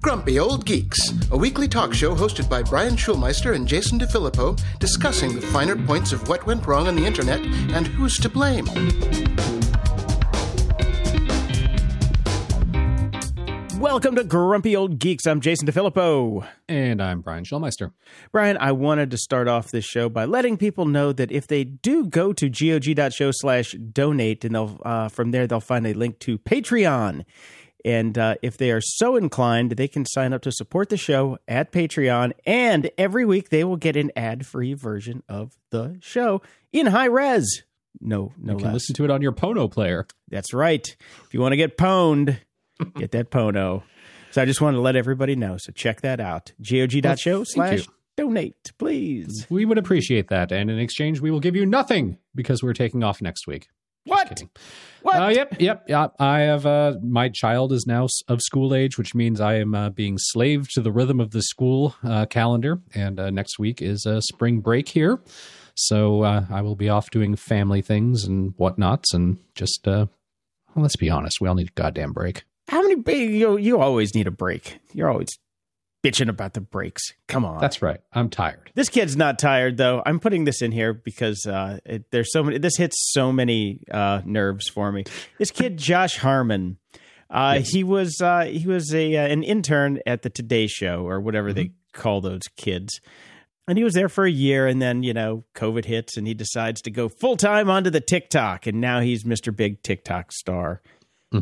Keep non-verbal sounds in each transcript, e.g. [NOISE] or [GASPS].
Grumpy Old Geeks, a weekly talk show hosted by Brian Schulmeister and Jason DeFilippo, discussing the finer points of what went wrong on the internet and who's to blame. Welcome to Grumpy Old Geeks. I'm Jason DeFilippo. And I'm Brian Schulmeister. Brian, I wanted to start off this show by letting people know that if they do go to gog.show slash donate, and they'll uh, from there they'll find a link to Patreon. And uh, if they are so inclined, they can sign up to support the show at Patreon. And every week they will get an ad free version of the show in high res. No, no You can less. listen to it on your Pono player. That's right. If you want to get pwned, get that Pono. So I just wanted to let everybody know. So check that out. GOG.show thank slash donate, please. We would appreciate that. And in exchange, we will give you nothing because we're taking off next week. What? What? Uh, yep, yep, yep. I have uh, my child is now of school age, which means I am uh, being slave to the rhythm of the school uh, calendar. And uh, next week is uh, spring break here, so uh, I will be off doing family things and whatnots, and just uh, well, let's be honest, we all need a goddamn break. How many you you always need a break. You're always bitching about the breaks. Come on. That's right. I'm tired. this kid's not tired though. I'm putting this in here because uh, it, there's so many. This hits so many uh, nerves for me. This kid, [LAUGHS] Josh Harmon, uh, he was uh, he was a uh, an intern at the Today Show or whatever they call those kids, and he was there for a year. And then you know, COVID hits, and he decides to go full time onto the TikTok, and now he's Mr. Big TikTok star.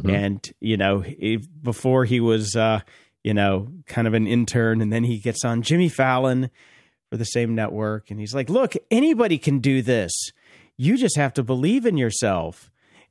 And you know, he, before he was uh, you know kind of an intern, and then he gets on Jimmy Fallon for the same network. And he's like, look, anybody can do this. You just have to believe in yourself.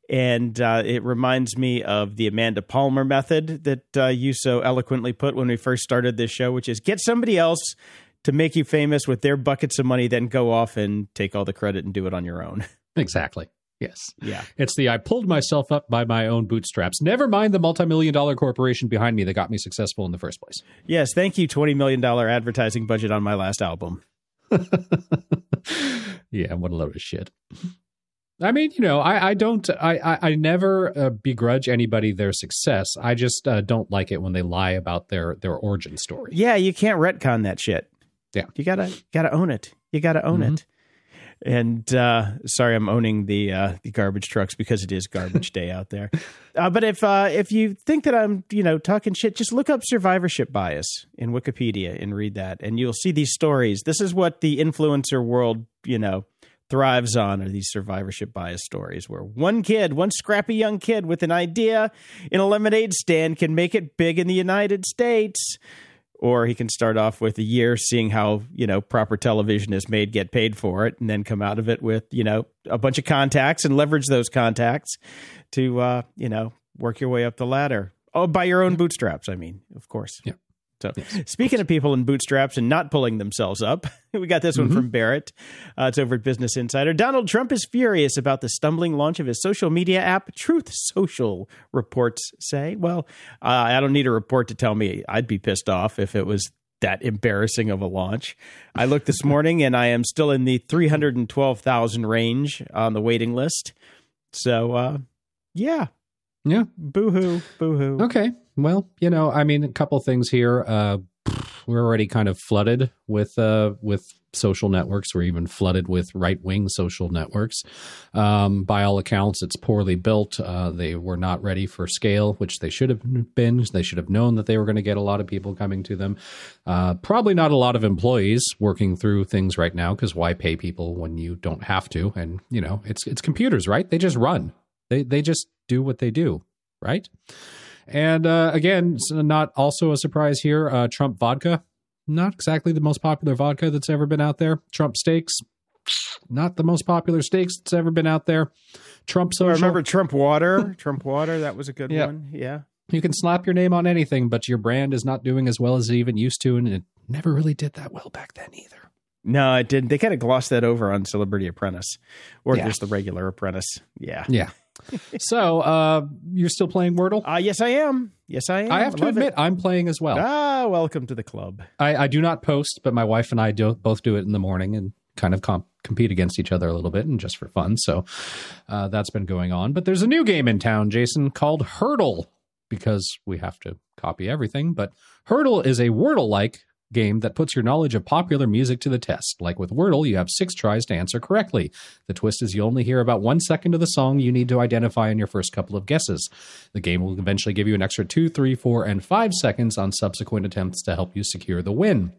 And uh, it reminds me of the Amanda Palmer method that uh, you so eloquently put when we first started this show, which is get somebody else to make you famous with their buckets of money, then go off and take all the credit and do it on your own. Exactly. Yes. yeah. It's the I pulled myself up by my own bootstraps. Never mind the multi-million dollar corporation behind me that got me successful in the first place. Yes. Thank you. $20 million advertising budget on my last album. [LAUGHS] yeah, what a load of shit. I mean, you know, I, I don't, I, I, I never uh, begrudge anybody their success. I just uh, don't like it when they lie about their their origin story. Yeah, you can't retcon that shit. Yeah. You gotta gotta own it. You gotta own Mhm. it. And uh, sorry, I'm owning the uh, the garbage trucks because it is garbage day out there. [LAUGHS] Uh, but if uh, if you think that I'm you know talking shit, just look up survivorship bias in Wikipedia and read that, and you'll see these stories. This is what the influencer world you know thrives on are these survivorship bias stories where one kid, one scrappy young kid with an idea in a lemonade stand can make it big in the United States or he can start off with a year seeing how you know proper television is made get paid for it and then come out of it with you know a bunch of contacts and leverage those contacts to uh you know work your way up the ladder oh by your own bootstraps i mean of course Yeah. So speaking of people in bootstraps and not pulling themselves up [LAUGHS] we got this one from barrett uh, it's over at business insider donald trump is furious about the stumbling launch of his social media app truth social reports say well uh, i don't need a report to tell me i'd be pissed off if it was that embarrassing of a launch. I looked this [LAUGHS] morning and I am still in the 312,000 range on the waiting list. So, uh, yeah, Yeah. boohoo, boohoo. Okay. Well, you know, I mean, a couple things here. Uh, we're already kind of flooded with uh, with social networks. We're even flooded with right wing social networks. Um, by all accounts, it's poorly built. Uh, they were not ready for scale, which they should have been. They should have known that they were going to get a lot of people coming to them. Uh, probably not a lot of employees working through things right now because why pay people when you don't have to? And you know, it's it's computers, right? They just run. They they just do what they do, right? And uh, again, not also a surprise here. Uh, Trump vodka, not exactly the most popular vodka that's ever been out there. Trump steaks, not the most popular steaks that's ever been out there. Trump So I remember Trump Water. [LAUGHS] Trump Water, that was a good Yeah. one. Yeah. you can slap your name on anything, but your brand is not doing as well as it even used to, and it never really did that well back then either. No, it didn't. They kind of glossed that over on Celebrity Apprentice or Yeah. just the regular Apprentice. Yeah. Yeah. So uh, you're still playing Wordle? Uh, yes, I am. Yes, I am. I have to love admit, it. I'm playing as well. Ah, welcome to the club. I, I do not post, but my wife and I do both do it in the morning and kind of comp- compete against each other a little bit and just for fun. So uh, that's been going on. But there's a new game in town, Jason, called Heardle. because we have to copy everything. But Heardle is a Wordle like game that puts your knowledge of popular music to the test. Like with Wordle, you have six tries to answer correctly. The twist is you only hear about one second of the song you need to identify in your first couple of guesses. The game will eventually give you an extra two, three, four, and five seconds on subsequent attempts to help you secure the win.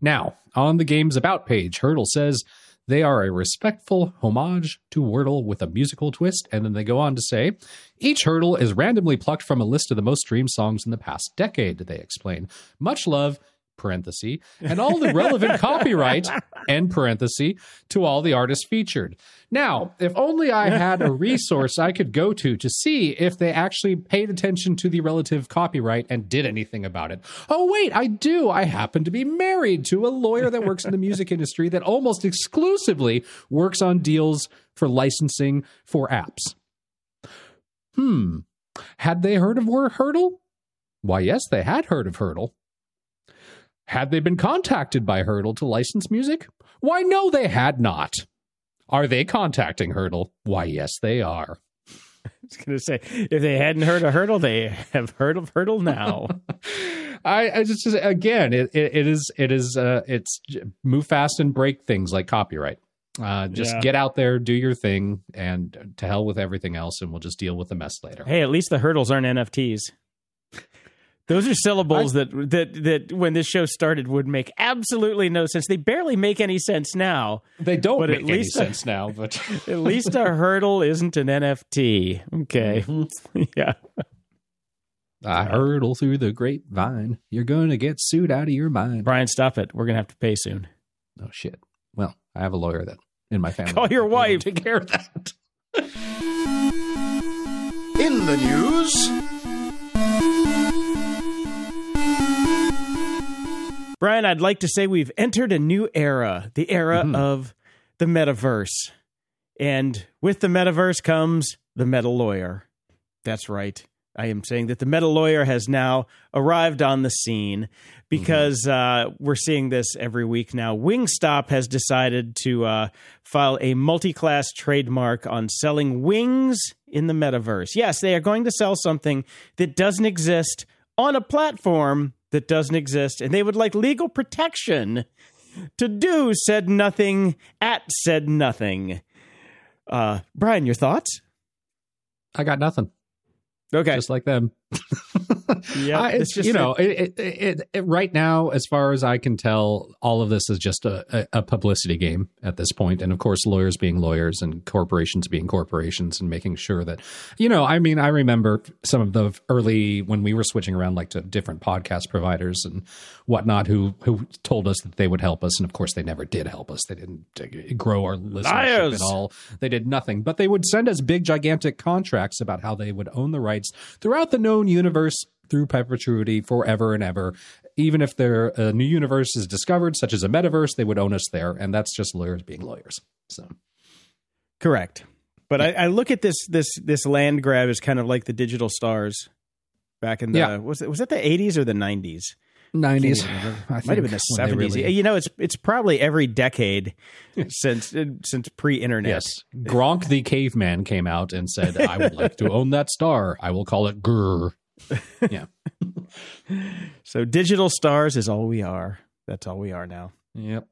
Now, on the game's About page, Heardle says they are a respectful homage to Wordle with a musical twist, and then they go on to say, each Heardle is randomly plucked from a list of the most streamed songs in the past decade, they explain. Much love parenthesis, and all the relevant copyright, end parenthesis, to all the artists featured. Now, if only I had a resource I could go to to see if they actually paid attention to the relative copyright and did anything about it. Oh, wait, I do. I happen to be married to a lawyer that works in the music industry that almost exclusively works on deals for licensing for apps. Hmm. Had they heard of Heardle? Why, yes, they had heard of Heardle. Had they been contacted by Heardle to license music? Why, no, they had not. Are they contacting Heardle? Why, yes, they are. [LAUGHS] I was going to say, if they hadn't heard of Heardle, they have heard of Heardle now. [LAUGHS] I, I, just again, it, it, is it is uh, it's move fast and break things like copyright. Uh, just yeah. get out there, do your thing, and to hell with everything else, and we'll just deal with the mess later. Hey, at least the Heardles aren't NFTs. Those are syllables I, that that that when this show started would make absolutely no sense. They barely make any sense now. They don't but make at least any a, sense now, but [LAUGHS] at least a Heardle isn't an NFT. Okay. Mm-hmm. [LAUGHS] yeah. I Heardle through the grapevine. You're going to get sued out of your mind. Brian, stop it. We're going to have to pay soon. Oh, shit. Well, I have a lawyer that in my family. Call your wife. Take care of that. In the news. Brian, I'd like to say we've entered a new era, the era mm-hmm. of the metaverse. And with the metaverse comes the meta lawyer. That's right. I am saying that the meta lawyer has now arrived on the scene because mm-hmm. uh, we're seeing this every week now. Wingstop has decided to uh, file a multi class trademark on selling wings in the metaverse. Yes, they are going to sell something that doesn't exist on a platform that doesn't exist, and they would like legal protection to do said nothing at said nothing. Uh, Brian, your thoughts? I got nothing. Okay, just like them. [LAUGHS] [LAUGHS] yeah, it's, just you know, it, it, it, right now, as far as I can tell, all of this is just a, a, publicity game at this point. point, and of course, lawyers being lawyers and corporations being corporations, and making sure that, you know, I mean, I remember some of the early when we were switching around like to different podcast providers and whatnot, who who told us that they would help us, and of course, they never did help us. They didn't uh, grow our listenership Liars. at all. They did nothing, but they would send us big, gigantic contracts about how they would own the rights throughout the known universe through perpetuity forever and ever. Even if their a new universe is discovered, such as a metaverse, they would own us there, and that's just lawyers being lawyers. So, correct. But yeah. I, I, look at this this this land grab as kind of like the digital stars back in the yeah. was it was it the eighties or the nineties? Nineties, might have been the seventies. Really... You know, it's it's probably every decade since uh, since pre-internet. Yes, Gronk the caveman came out and said, "I would like to own that star. I will call it Grr." Yeah. [LAUGHS] so digital stars is all we are. That's all we are now. Yep.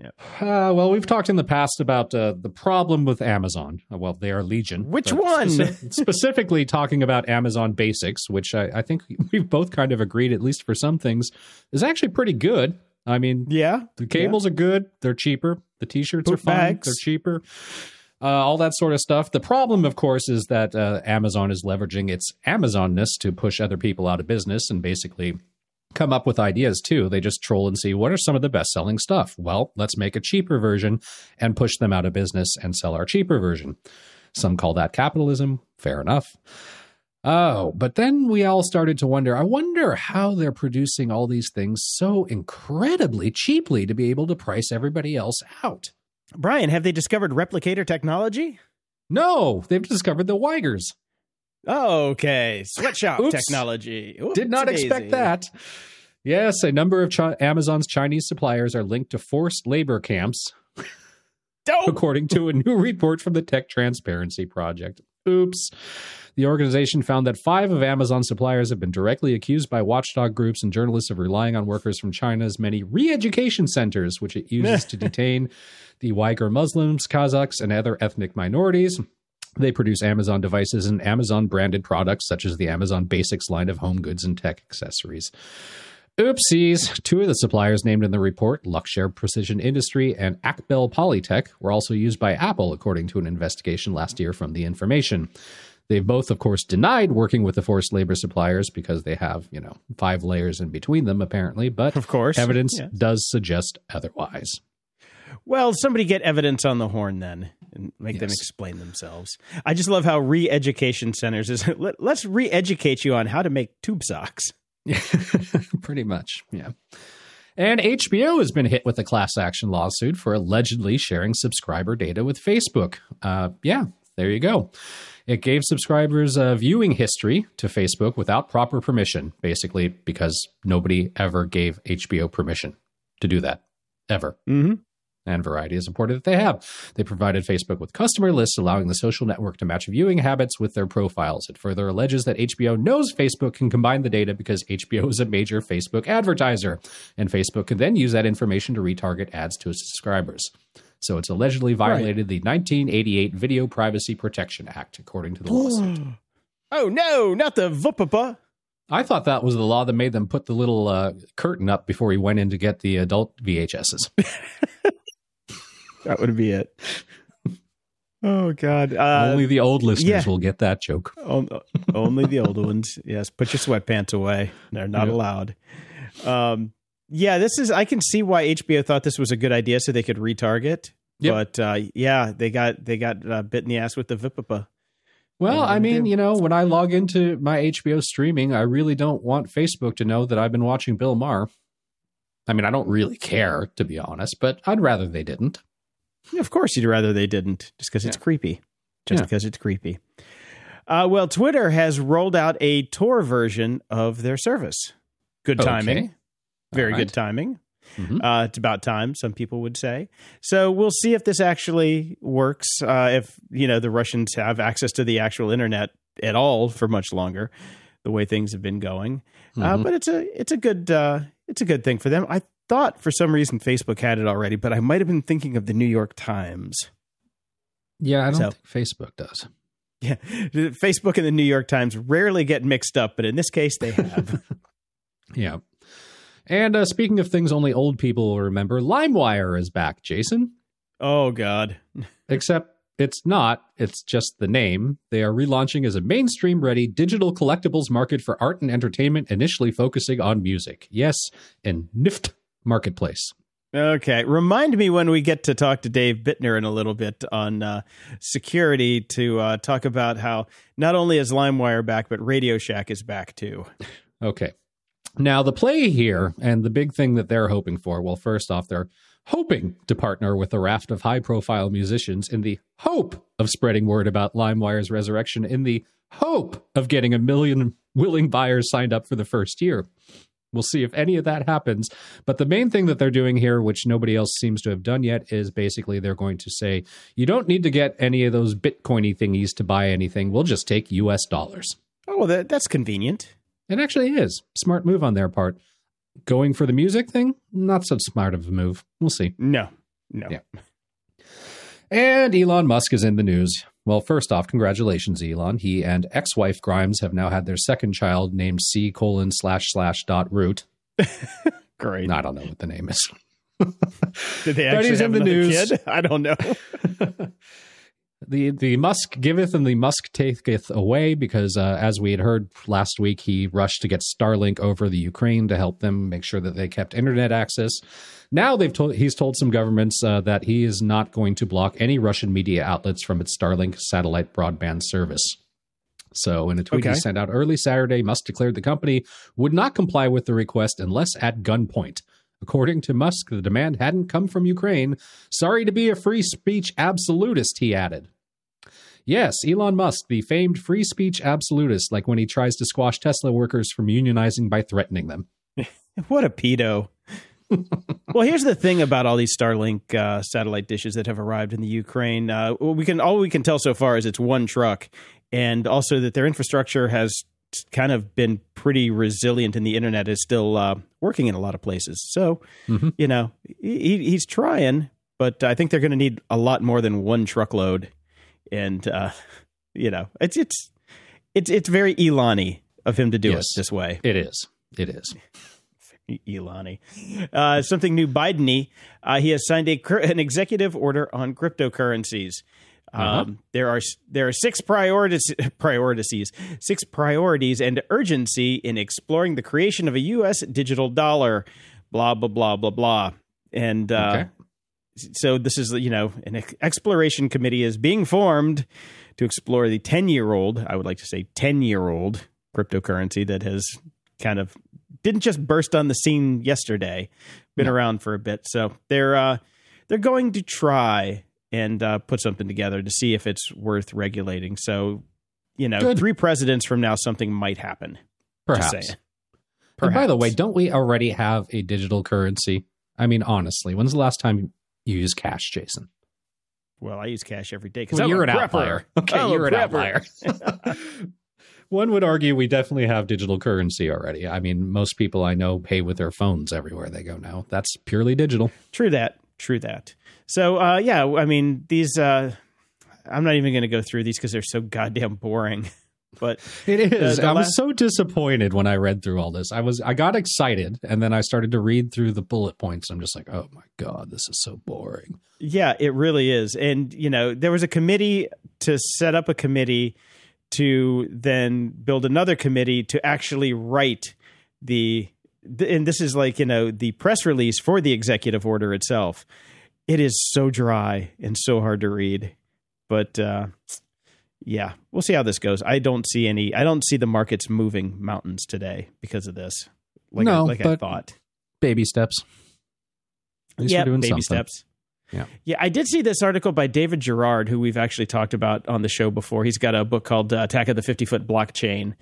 Yep. Uh, well, we've talked in the past about uh, the problem with Amazon. Uh, well, they are Legion. Which one? Speci- [LAUGHS] specifically talking about Amazon Basics, which I, I, think [LAUGHS] we've both kind of agreed, at least for some things, is actually pretty good. I mean, yeah, the cables yeah. are good. They're cheaper. The t-shirts are fine. Bags. They're cheaper uh, all that sort of stuff. The problem, of course, is that uh, Amazon is leveraging its Amazonness to push other people out of business and basically come up with ideas too. They just troll and see what are some of the best selling stuff. Well, let's make a cheaper version and push them out of business and sell our cheaper version. Some call that capitalism. Fair enough. Oh, but then we all started to wonder I wonder how they're producing all these things so incredibly cheaply to be able to price everybody else out. Brian, have they discovered replicator technology? No, they've discovered the Uyghurs. Okay. Sweatshop technology. Oops, Did not expect that. Yes, a number of Ch- Amazon's Chinese suppliers are linked to forced labor camps, according to a new report from the Tech Transparency Project. Oops. The organization found that five of Amazon's suppliers have been directly accused by watchdog groups and journalists of relying on workers from China's many re education centers, which it uses to [LAUGHS] detain the Uyghur Muslims, Kazakhs, and other ethnic minorities. They produce Amazon devices and Amazon branded products, such as the Amazon Basics line of home goods and tech accessories. Oopsies. Two of the suppliers named in the report, Luxshare Precision Industry and AcBel Polytech, were also used by Apple, according to an investigation last year from The Information. They've both, of course, denied working with the forced labor suppliers because they have, you know, five layers in between them, apparently. But Of course. evidence Yes. does suggest otherwise. Well, somebody get evidence on the horn then and make them explain themselves. I just love how re education centers is [LAUGHS] let, let's re educate you on how to make tube socks. [LAUGHS] Pretty much, yeah. And HBO has been hit with a class action lawsuit for allegedly sharing subscriber data with Facebook. Uh, yeah, there you go. It gave subscribers a viewing history to Facebook without proper permission, basically because nobody ever gave HBO permission to do that, ever. Mm-hmm. And Variety has reported that they have. They provided Facebook with customer lists, allowing the social network to match viewing habits with their profiles. It further alleges that HBO knows Facebook can combine the data because HBO is a major Facebook advertiser, and Facebook can then use that information to retarget ads to its subscribers. So it's allegedly violated the 1988 Video Privacy Protection Act, according to the lawsuit. Oh no, not the VUPPA. I thought that was the law that made them put the little uh, curtain up before he went in to get the adult VHSs. [LAUGHS] That would be it. oh God. Uh, Only the old listeners yeah. will get that joke. [LAUGHS] On- only the old ones. Yes, put your sweatpants away. They're not allowed. Um, yeah, this is. I can see why HBO thought this was a good idea, so they could retarget. Yep. But uh, yeah, they got they got uh, bit in the ass with the VIPPA. Well, I mean, do. you know, when I log into my HBO streaming, I really don't want Facebook to know that I've been watching Bill Maher. I mean, I don't really care, to be honest, but I'd rather they didn't. Of course, you'd rather they didn't, just because it's creepy. Just Yeah. because it's creepy. Uh, well, Twitter has rolled out a Tor version of their service. Good Okay. Very All good right. timing. Mhm. Uh, it's about time, some people would say. So we'll see if this actually works. Uh, if you know the Russians have access to the actual internet at all for much longer, the way things have been going. Uh, Mhm. but it's a it's a good uh, it's a good thing for them. I thought for some reason Facebook had it already, but I might have been thinking of the New York Times. Yeah, I don't So- think Facebook does. Yeah, Facebook and the New York Times rarely get mixed up, but in this case, they have. [LAUGHS] Yeah. And uh, speaking of things only old people will remember, LimeWire is back, Jason. oh God, [LAUGHS] Except it's not, it's just the name. They are relaunching as a mainstream ready digital collectibles market for art and entertainment, initially focusing on music. Yes, and NIFT Marketplace. Okay. Remind me when we get to talk to Dave Bittner in a little bit on uh, security to uh, talk about how not only is LimeWire back, but Radio Shack is back too. [LAUGHS] Okay. Now, the play here and the big thing that they're hoping for well, first off, they're hoping to partner with a raft of high profile musicians in the hope of spreading word about LimeWire's resurrection, in the hope of getting a million willing buyers signed up for the first year. We'll see if any of that happens. But the main thing that they're doing here, which nobody else seems to have done yet, is basically they're going to say, you don't need to get any of those Bitcoiny thingies to buy anything. We'll just take US dollars. Oh, that, that's convenient. It actually is. Smart move on their part. Going for the music thing, not so smart of a move. We'll see. No, no. Yeah. And Elon Musk is in the news. Well, first off, congratulations, Elon. He and ex-wife Grimes have now had their second child named C colon slash slash dot root. [LAUGHS] Great. I don't know what the name is. Did they actually have in the news. kid? [LAUGHS] I don't know. [LAUGHS] the the Musk giveth and the Musk taketh away because uh, as we had heard last week, he rushed to get Starlink over the Ukraine to help them make sure that they kept internet access. Now they've told he's told some governments uh, that he is not going to block any Russian media outlets from its Starlink satellite broadband service. So, in a tweet Okay. he sent out early Saturday, Musk declared the company would not comply with the request unless at gunpoint. According to Musk, the demand hadn't come from Ukraine. Sorry to be a free speech absolutist, he added. Yes, Elon Musk, the famed free speech absolutist, like when he tries to squash Tesla workers from unionizing by threatening them. [LAUGHS] what a pedo. [LAUGHS] well, here's the thing about all these Starlink uh, satellite dishes that have arrived in the Ukraine. Uh, we can all we can tell so far is it's one truck, and also that their infrastructure has kind of been pretty resilient, and the internet is still uh, working in a lot of places. So, mm-hmm. you know, he, he's trying, but I think they're going to need a lot more than one truckload, and uh, [LAUGHS] you know, it's it's it's it's very Elon of him to do yes, it this way. It is. It is. [LAUGHS] Elani. Uh, something new Bideny. Uh, he has signed a, an executive order on cryptocurrencies. Uh-huh. Um, there are there are six priorities [LAUGHS] priorities six priorities and urgency in exploring the creation of a U.S. digital dollar. Blah blah blah blah blah. And uh, okay. so this is you know an exploration committee is being formed to explore the ten year old. I would like to say ten year old cryptocurrency that has kind of didn't just burst on the scene yesterday. Been no. around for a bit, so they're uh, they're going to try and uh, put something together to see if it's worth regulating. So, you know, Good. three presidents from now, something might happen. Perhaps. Perhaps. By the way, don't we already have a digital currency? I mean, honestly, when's the last time you used cash, Jason? Well, I use cash every day because well, you're an prepper. outlier. Okay, I'm you're an outlier. [LAUGHS] one would argue we definitely have digital currency already. I mean, most people I know pay with their phones everywhere they go now. That's purely digital. True that. True that. So, uh, yeah, I mean, these. Uh, I'm not even going to go through these because they're so goddamn boring. [LAUGHS] But it is. The, the I was so disappointed when I read through all this. I was. I got excited, and then I started to read through the bullet points. I'm just like, oh my god, this is so boring. Yeah, it really is. And you know, there was a committee to set up a committee to then build another committee to actually write the and this is like you know the press release for the executive order itself it is so dry and so hard to read but uh yeah we'll see how this goes. I don't see any i don't see the markets moving mountains today because of this like, no, I, like i thought. baby steps. Yeah baby something. steps yeah. Yeah. I did see this article by David Gerard, who we've actually talked about on the show before. He's got a book called uh, Attack of the 50 Foot Blockchain.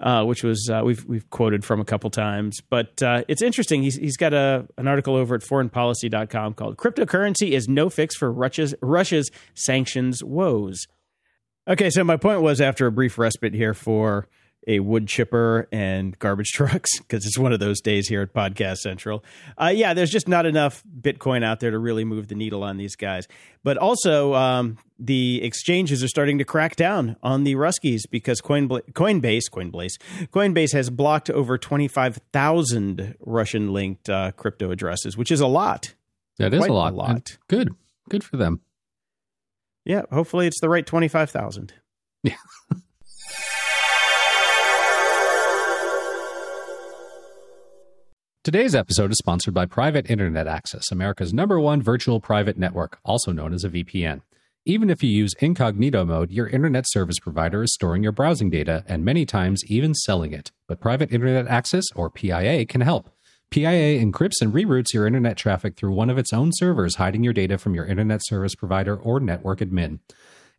Uh, which was uh, we've we've quoted from a couple times, but uh, it's interesting. He's he's got a an article over at foreignpolicy.com called "Cryptocurrency is no fix for Russia's Russia's sanctions woes." Okay, so my point was after a brief respite here for a wood chipper and garbage [LAUGHS] trucks because it's one of those days here at Podcast Central. Uh, yeah, there's just not enough Bitcoin out there to really move the needle on these guys. But also, um, the exchanges are starting to crack down on the Ruskies because Coinbase, Coinbase, Coinbase has blocked over 25,000 Russian linked uh, crypto addresses, which is a lot. That is Quite a lot. A lot. Good. Good for them. Yeah, hopefully it's the right 25,000. Yeah. [LAUGHS] Today's episode is sponsored by Private Internet Access, America's number one virtual private network, also known as a VPN. Even if you use incognito mode, your internet service provider is storing your browsing data and many times even selling it. But Private Internet Access, or PIA, can help. PIA encrypts and reroutes your internet traffic through one of its own servers, hiding your data from your internet service provider or network admin.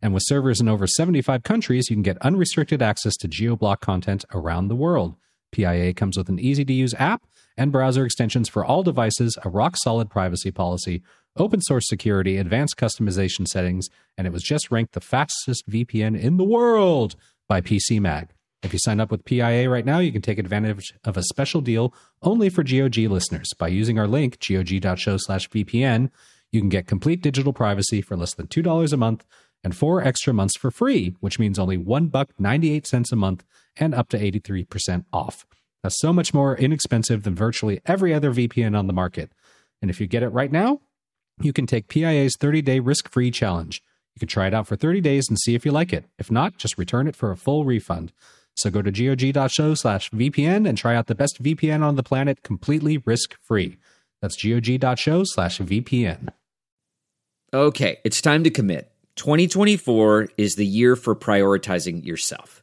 And with servers in over 75 countries, you can get unrestricted access to geoblock content around the world. PIA comes with an easy to use app and browser extensions for all devices, a rock solid privacy policy, open source security, advanced customization settings, and it was just ranked the fastest VPN in the world by PC Mag. If you sign up with PIA right now, you can take advantage of a special deal only for GOG listeners. By using our link, gog.show slash VPN, you can get complete digital privacy for less than $2 a month and four extra months for free, which means only one buck 98 cents a month and up to 83% off. That's so much more inexpensive than virtually every other VPN on the market. And if you get it right now, you can take PIA's 30 day risk free challenge. You can try it out for 30 days and see if you like it. If not, just return it for a full refund. So go to gog.show slash VPN and try out the best VPN on the planet completely risk free. That's gog.show slash VPN. Okay, it's time to commit. 2024 is the year for prioritizing yourself.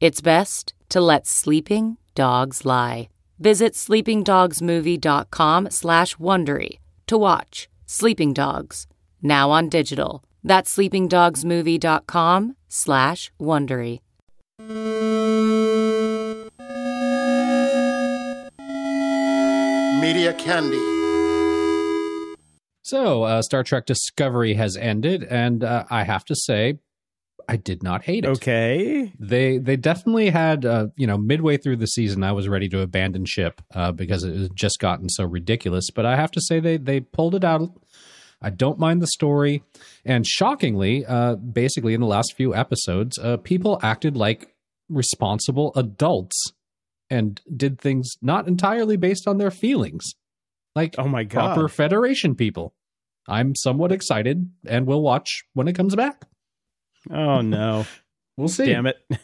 It's best to let sleeping dogs lie. Visit sleepingdogsmovie.com slash Wondery to watch Sleeping Dogs, now on digital. That's sleepingdogsmovie.com slash Wondery. Media Candy. So, uh, Star Trek Discovery has ended, and uh, I have to say, I did not hate it. Okay. They they definitely had uh, you know midway through the season I was ready to abandon ship uh, because it had just gotten so ridiculous. But I have to say they they pulled it out. I don't mind the story, and shockingly, uh, basically in the last few episodes, uh, people acted like responsible adults and did things not entirely based on their feelings, like Oh my god. proper Federation people. I'm somewhat excited, and we'll watch when it comes back. Oh no. [LAUGHS] We'll see. Damn it. [LAUGHS]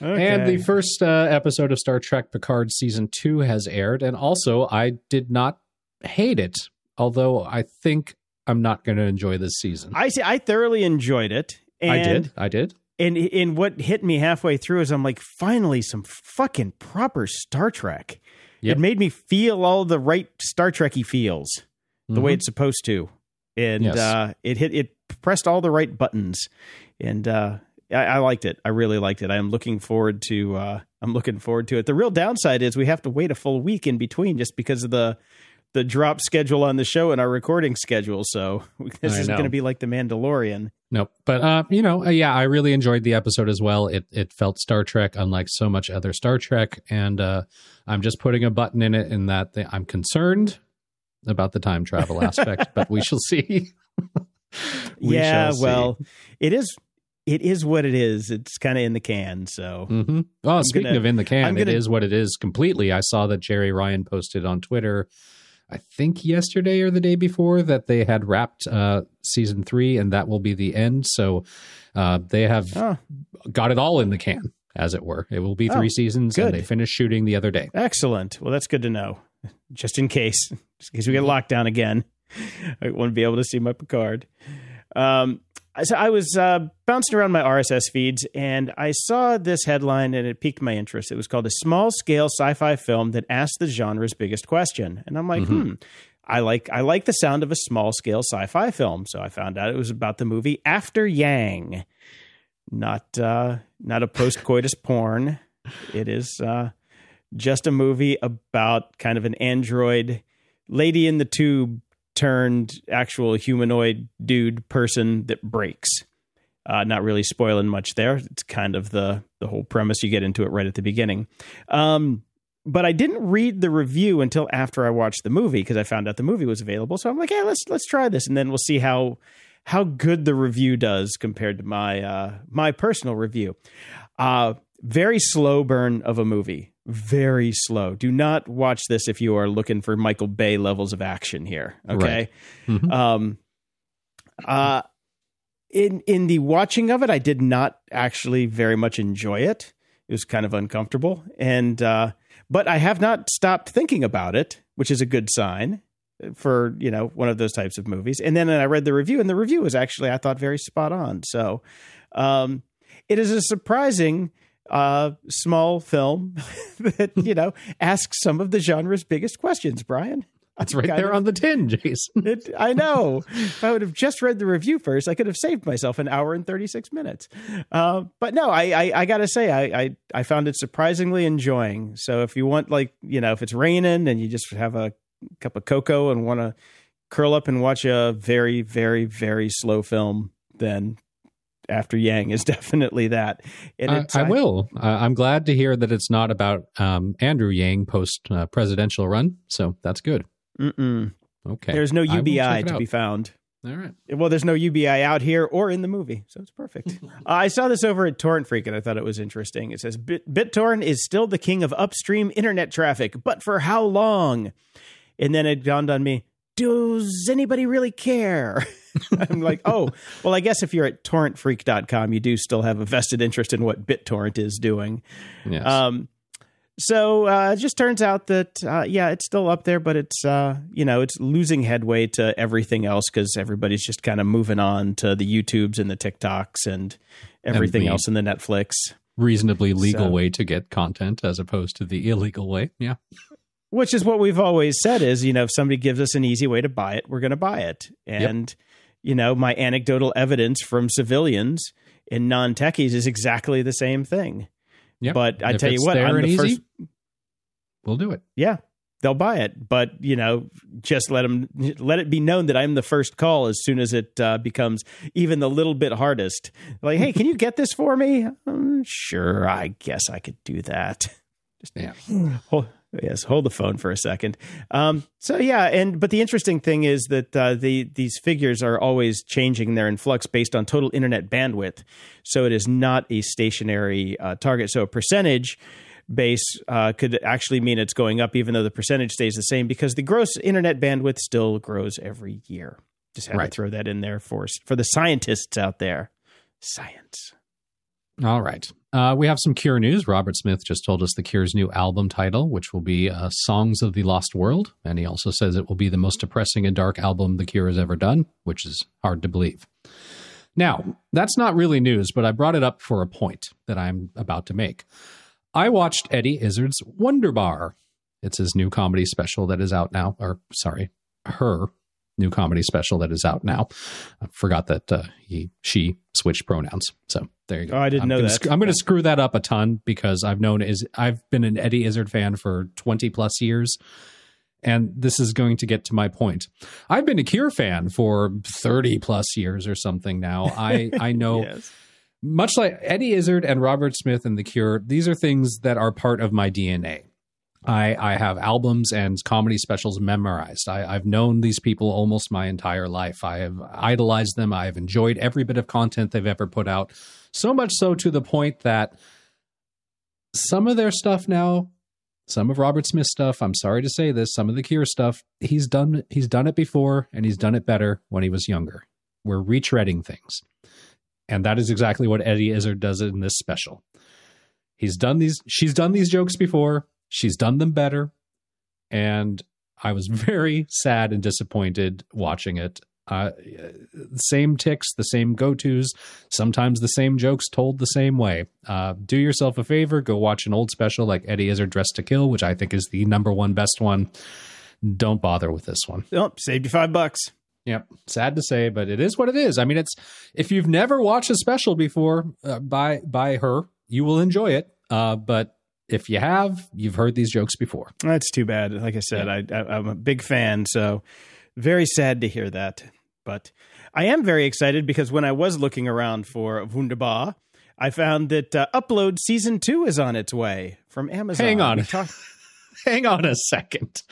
And the first uh, episode of Star Trek Picard season two has aired, and also I did not hate it, although I think I'm not going to enjoy this season. I see I thoroughly enjoyed it. I did, I did. And and what hit me halfway through is I'm like, finally some fucking proper Star Trek. Yep. It made me feel all the right Star Trekky feels, the way Mhm. it's supposed to. And Yes. uh, it hit it pressed all the right buttons. And uh, I, I liked it. I really liked it. I'm looking forward to uh, I'm looking forward to it. The real downside is we have to wait a full week in between just because of the the drop schedule on the show and our recording schedule. So [LAUGHS] this is going to be like the Mandalorian. Nope. But uh, you know, uh, yeah, I really enjoyed the episode as well. It it felt Star Trek, unlike so much other Star Trek, and uh, I'm just putting a button in it in that th- I'm concerned about the time travel [LAUGHS] aspect, but we shall see. [LAUGHS] We yeah, shall see. well, it is it is what it is. It's kind of in the can. So hmm Oh, speaking gonna- of in the can, I'm gonna- is what it is completely. I saw that Jeri Ryan posted on Twitter, I think yesterday or the day before, that they had wrapped uh, season three and that will be the end. So uh, they have Oh. got it all in the can, as it were. It will be three Oh, seasons, good. and they finished shooting the other day. excellent. Well, that's good to know. Just in case, just in case we get locked down again, [LAUGHS] I won't be able to see my Picard. Um, so I was uh, bouncing around my RSS feeds and I saw this headline and it piqued my interest. It was called "A Small Scale Sci-Fi Film That Asked the Genre's Biggest Question," and I'm like, hmm. I like I like the sound of a small scale sci-fi film, so I found out it was about the movie After Yang, not uh, not a post coitus [LAUGHS] porn. It is uh, just a movie about kind of an android lady in the tube turned actual humanoid dude person that breaks. Uh, not really spoiling much there. It's kind of the the whole premise. You get into it right at the beginning. Um, but I didn't read the review until after I watched the movie because I found out the movie was available. So I'm like, yeah, let's let's try this, and then we'll see how how good the review does compared to my uh, my personal review. Uh, very slow burn of a movie. Very slow. Do not watch this if you are looking for Michael Bay levels of action here. Okay. Mhm. Um, uh, in in the watching of it, I did not actually very much enjoy it. It was kind of uncomfortable, and uh, but I have not stopped thinking about it, which is a good sign for you know one of those types of movies. And then I read the review, and the review was actually I thought very spot on. So um, it is a surprising uh, small film [LAUGHS] that you know asks some of the genre's biggest questions. Brian, It's right there of- on the tin, Jason. It, I know. if I would have just read the review first, I could have saved myself an hour and thirty six minutes. Uh, but no, I, I, I got to say, I, I I found it surprisingly enjoying. So if you want, like, you know, if it's raining and you just have a cup of cocoa and want to curl up and watch a very, very, very slow film, then After Yang is [LAUGHS] definitely that. And I, it's, I will. Uh, I'm glad to hear that it's not about um, Andrew Yang post uh, presidential run. So that's good. Mm-mm. Okay. There's no I UBI to out. be found. All right. Well, there's no UBI out here or in the movie, so it's perfect. [LAUGHS] uh, I saw this over at Torrent Freak, and I thought it was interesting. It says Bit- BitTorrent is still the king of upstream internet traffic, but for how long? And then it dawned on me: Does anybody really care? [LAUGHS] I'm like, oh, well, I guess if you're at torrentfreak.com, you do still have a vested interest in what BitTorrent is doing. Yes. Um, so uh, it just turns out that uh, yeah, it's still up there, but it's uh, you know it's losing headway to everything else because everybody's just kind of moving on to the YouTubes and the TikToks and everything the- else in the Netflix. Reasonably legal so- way to get content as opposed to the illegal way. Yeah. Which is what we've always said is you know if somebody gives us an easy way to buy it, we're going to buy it. And you know my anecdotal evidence from civilians and non techies is exactly the same thing. Yep. But I If tell you what, I'm the easy, first We'll do it. yeah they'll buy it but you know just let them let it be known that i'm the first call as soon as it uh, becomes even the little bit hardest like hey can you get this for me [LAUGHS] "Um, sure i guess i could do that just [LAUGHS] Yeah. hold, yes hold the phone for a second. Um, so yeah and but the interesting thing is that uh, the these figures are always changing they're in flux based on total internet bandwidth. So it is not a stationary uh, target. So a percentage base uh, could actually mean it's going up even though the percentage stays the same because the gross internet bandwidth still grows every year. Just had Right. to throw that in there for for the scientists out there. Science All right. Uh, we have some Cure news. Robert Smith just told us the Cure's new album title, which will be uh, Songs of the Lost World. And he also says it will be the most depressing and dark album the Cure has ever done, which is hard to believe. Now, that's not really news, but I brought it up for a point that I'm about to make. I watched Eddie Izzard's Wunderbar. It's his new comedy special that is out now, or sorry, her new comedy special that is out now. I forgot that uh, he she switched pronouns. So there you go. Oh, I didn't I'm know gonna that. sc- I'm going to screw that up a ton because I've known is I've been an Eddie Izzard fan for 20 plus years. And this is going to get to my point. I've been a Cure fan for 30 plus years or something now. I, I [LAUGHS] know yes much like Eddie Izzard and Robert Smith and The Cure, these are things that are part of my DNA. I, I have albums and comedy specials memorized. I, I've known these people almost my entire life. I have idolized them. I have enjoyed every bit of content they've ever put out. So much so to the point that some of their stuff now, some of Robert Smith's stuff, I'm sorry to say this, some of the Cure stuff, he's done he's done it before and he's done it better when he was younger. We're retreading things. And that is exactly what Eddie Izzard does in this special. He's done these she's done these jokes before. She's done them better. And I was [LAUGHS] very sad and disappointed watching it. Uh, same ticks, the same go tos, sometimes the same jokes told the same way. Uh, do yourself a favor, go watch an old special like Eddie Izzard Dressed to Kill, which I think is the number one best one. Don't bother with this one. oh saved you five bucks Yep. Sad to say, but it is what it is. I mean, it's if you've never watched a special before uh, by by her, you will enjoy it. Uh, but if you have, you've heard these jokes before. That's too bad. Like I said, I, I, I'm a big fan, so very sad to hear that. But I am very excited because when I was looking around for Wunderbar, I found that uh, Upload Season 2 is on its way from Amazon. Hang on. [LAUGHS] Hang on a second.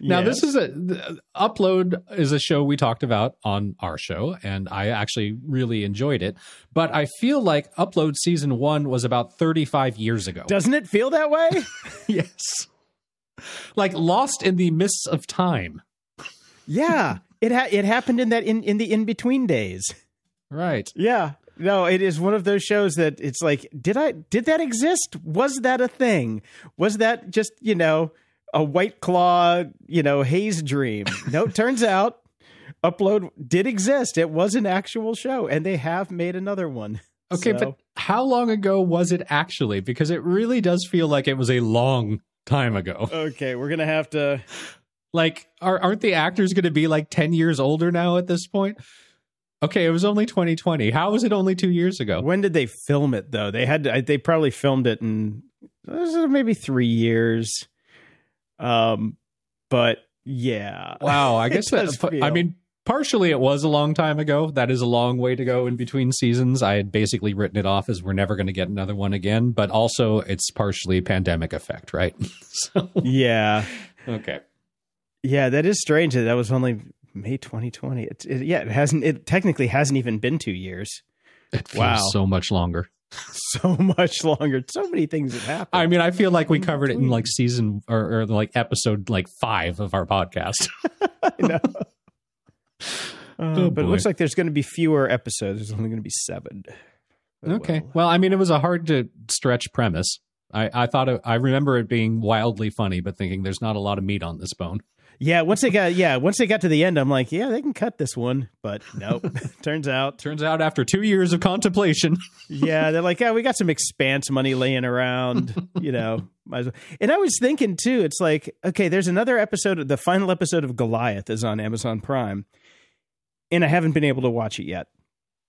Now, Yes. this is a Upload is a show we talked about on our show, and I actually really enjoyed it. But I feel like Upload season one was about 35 years ago. Doesn't it feel that way? [LAUGHS] yes. Like lost in the mists of time. yeah. It ha- it happened in that in, in the in between days. Right. Yeah. No, it is one of those shows that it's like, did I did that exist? Was that a thing? Was that just, you know, a white claw, you know, haze dream? No, it [LAUGHS] turns out Upload did exist. It was an actual show, and they have made another one. Okay, So- but how long ago was it actually? Because it really does feel like it was a long time ago. Okay, we're gonna have to. Like, are, aren't the actors going to be like 10 years older now at this point? Okay, it was only 2020. How was it only two years ago? When did they film it though? They had to, they probably filmed it in maybe three years. Um, but yeah. Wow, I [LAUGHS] guess that, feel- I mean, partially it was a long time ago. That is a long way to go in between seasons. I had basically written it off as we're never going to get another one again, but also it's partially pandemic effect, right? [LAUGHS] so, Yeah, [LAUGHS] okay. yeah, that is strange that that was only May 2020. It's it, yeah, it hasn't. It technically hasn't even been two years. It feels Wow. so much longer. [LAUGHS] So much longer. So many things have happened. I mean, I feel like we covered it in like season or, or like episode like five of our podcast. [LAUGHS] I know. [LAUGHS] Uh, Oh, but it looks like there's going to be fewer episodes. There's only going to be seven. Oh, Okay. well. Well, I mean, it was a hard to stretch premise. I, I thought it, I remember it being wildly funny, but thinking there's not a lot of meat on this bone. Yeah, once they got yeah, once they got to the end, I'm like, yeah, they can cut this one, but nope. [LAUGHS] Turns out, Turns out after two years of contemplation, [LAUGHS] yeah, they're like, yeah, we got some expanse money laying around, you know. Might as well. And I was thinking too, it's like, okay, there's another episode. The final episode of Goliath is on Amazon Prime, and I haven't been able to watch it yet,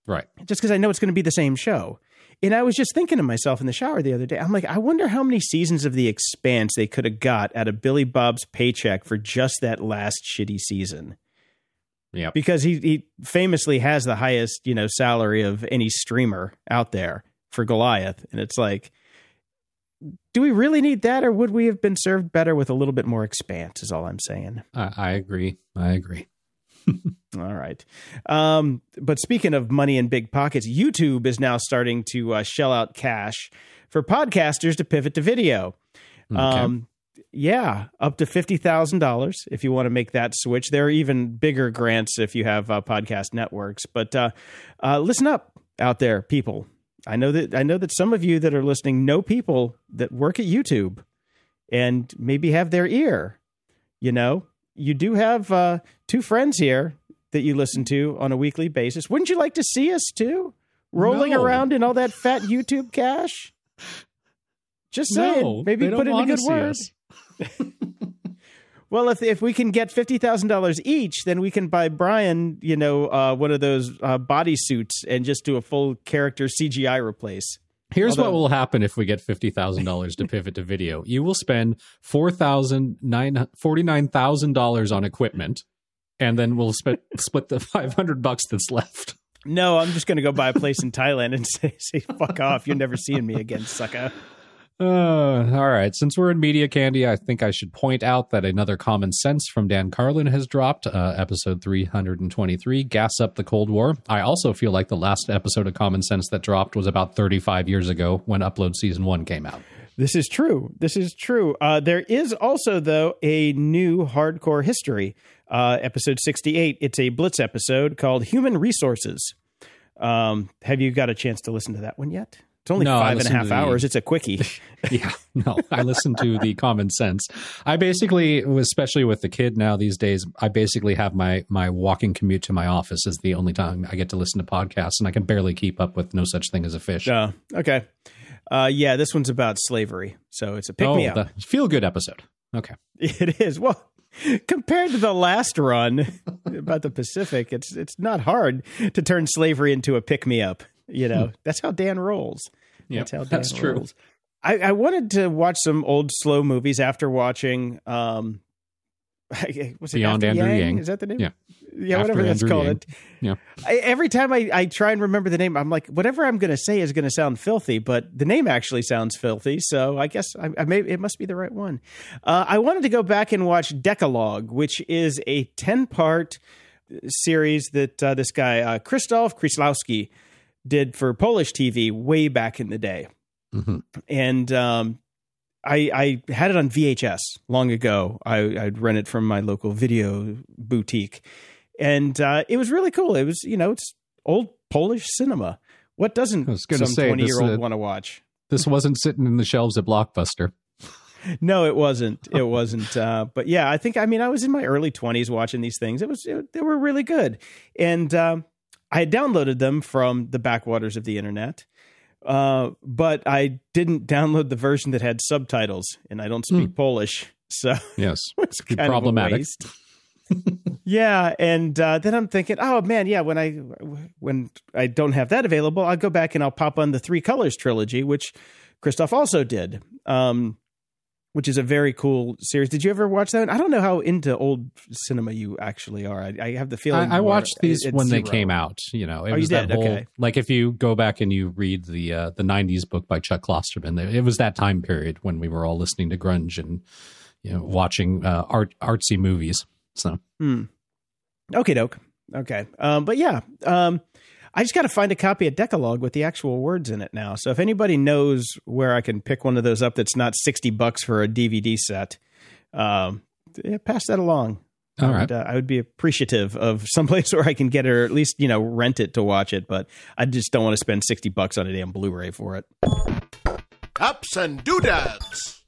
right? just because I know it's going to be the same show. And I was just thinking to myself in the shower the other day, I'm like, I wonder how many seasons of The Expanse they could have got out of Billy Bob's paycheck for just that last shitty season. Yeah. because he he famously has the highest you know salary of any streamer out there for Goliath, and it's like, do we really need that, or would we have been served better with a little bit more expanse? Is all I'm saying. I, I agree. I agree. [LAUGHS] All right, um, but speaking of money in big pockets, YouTube is now starting to uh, shell out cash for podcasters to pivot to video. Okay. Um, yeah, up to fifty thousand dollars if you want to make that switch. There are even bigger grants if you have uh, podcast networks. But uh, uh, listen up out there, people. I know that I know that some of you that are listening know people that work at YouTube and maybe have their ear. You know, you do have uh, two friends here that you listen to on a weekly basis. Wouldn't you like to see us too, rolling No. around in all that fat YouTube cash? Just saying, No, maybe put in a good word. [LAUGHS] [LAUGHS] Well, if if we can get fifty thousand dollars each, then we can buy Brian, you know, uh, one of those uh, body suits and just do a full character CGI replace. Here's what will happen if we get fifty thousand dollars to pivot to video. You will spend four thousand nine forty nine thousand dollars on equipment, and then we'll split [LAUGHS] split the five hundred bucks that's left. No, I'm just going to go buy a place in Thailand and [LAUGHS] say, say, "Fuck off! You're never seeing me again, sucker." Uh, all right. Since we're in media candy, I think I should point out that another common sense from Dan Carlin has dropped, uh, episode 323, Gas Up the Cold War. I also feel like the last episode of Common Sense that dropped was about 35 years ago when Upload Season 1 came out. This is true. This is true. Uh, there is also, though, a new hardcore history, uh, episode 68. It's a Blitz episode called Human Resources. Um, have you got a chance to listen to that one yet? It's only No, five and a half the- hours. It's a quickie. [LAUGHS] yeah, no, I listen to the common sense. I basically, especially with the kid now these days, I basically have my my walking commute to my office is the only time I get to listen to podcasts, and I can barely keep up with no such thing as a fish. Uh, okay. Uh, yeah, this one's about slavery. So it's a pick oh, me up. the feel good episode. Okay, [LAUGHS] It is. Well, compared to the last run [LAUGHS] about the Pacific, it's it's not hard to turn slavery into a pick me up. You know, that's how Dan rolls. Yeah, that's how Dan that's true. I, I wanted to watch some old slow movies after watching um [LAUGHS] was it Beyond After Andrew Yang. Is that the name? Yeah. Yeah, After whatever that's called. Yang. It. Yeah. I, every time I, I try and remember the name, I'm like, whatever I'm going to say is going to sound filthy, but the name actually sounds filthy. So I guess I, I may, it must be the right one. Uh, I wanted to go back and watch Dekalog, which is a 10 part series that uh, this guy, uh, Krzysztof Kieślowski, did for Polish TV way back in the day. Mhm. And um, I, I had it on VHS long ago. I, I'd rent it from my local video boutique, and uh, it was really cool. It was, you know, it's old Polish cinema. What doesn't some say, twenty this, year old uh, want to watch? this wasn't sitting in the shelves at Blockbuster. [LAUGHS] No, it wasn't. It wasn't. Uh, but yeah, I think. I mean, I was in my early twenties watching these things. It was. It, they were really good, and um, I had downloaded them from the backwaters of the internet. Uh, but I didn't download the version that had subtitles, and I don't speak Polish, so [LAUGHS] Yes, it's kind of a problematic. yeah, and uh, then I'm thinking, oh man, yeah. When I when I don't have that available, I'll go back and I'll pop on the Three Colors trilogy, which Christoph also did, um, which is a very cool series. Did you ever watch that? I don't know how into old cinema you actually are. I, I have the feeling I, I watched these when they came out. You know, it Oh, was that whole Okay. like if you go back and you read the uh, the '90s book by Chuck Klosterman, it was that time period when we were all listening to grunge and you know watching uh, art artsy movies. So Hmm. Okay, doke. Okay. Um, but yeah, um, I just got to find a copy of Dekalog with the actual words in it now. So if anybody knows where I can pick one of those up that's not 60 bucks for a DVD set, um, yeah, pass that along. All I right. would, uh, I would be appreciative of [LAUGHS] someplace where I can get it or at least, you know, rent it to watch it. But I just don't want to spend 60 bucks on a damn Blu ray for it. Ups and doodads.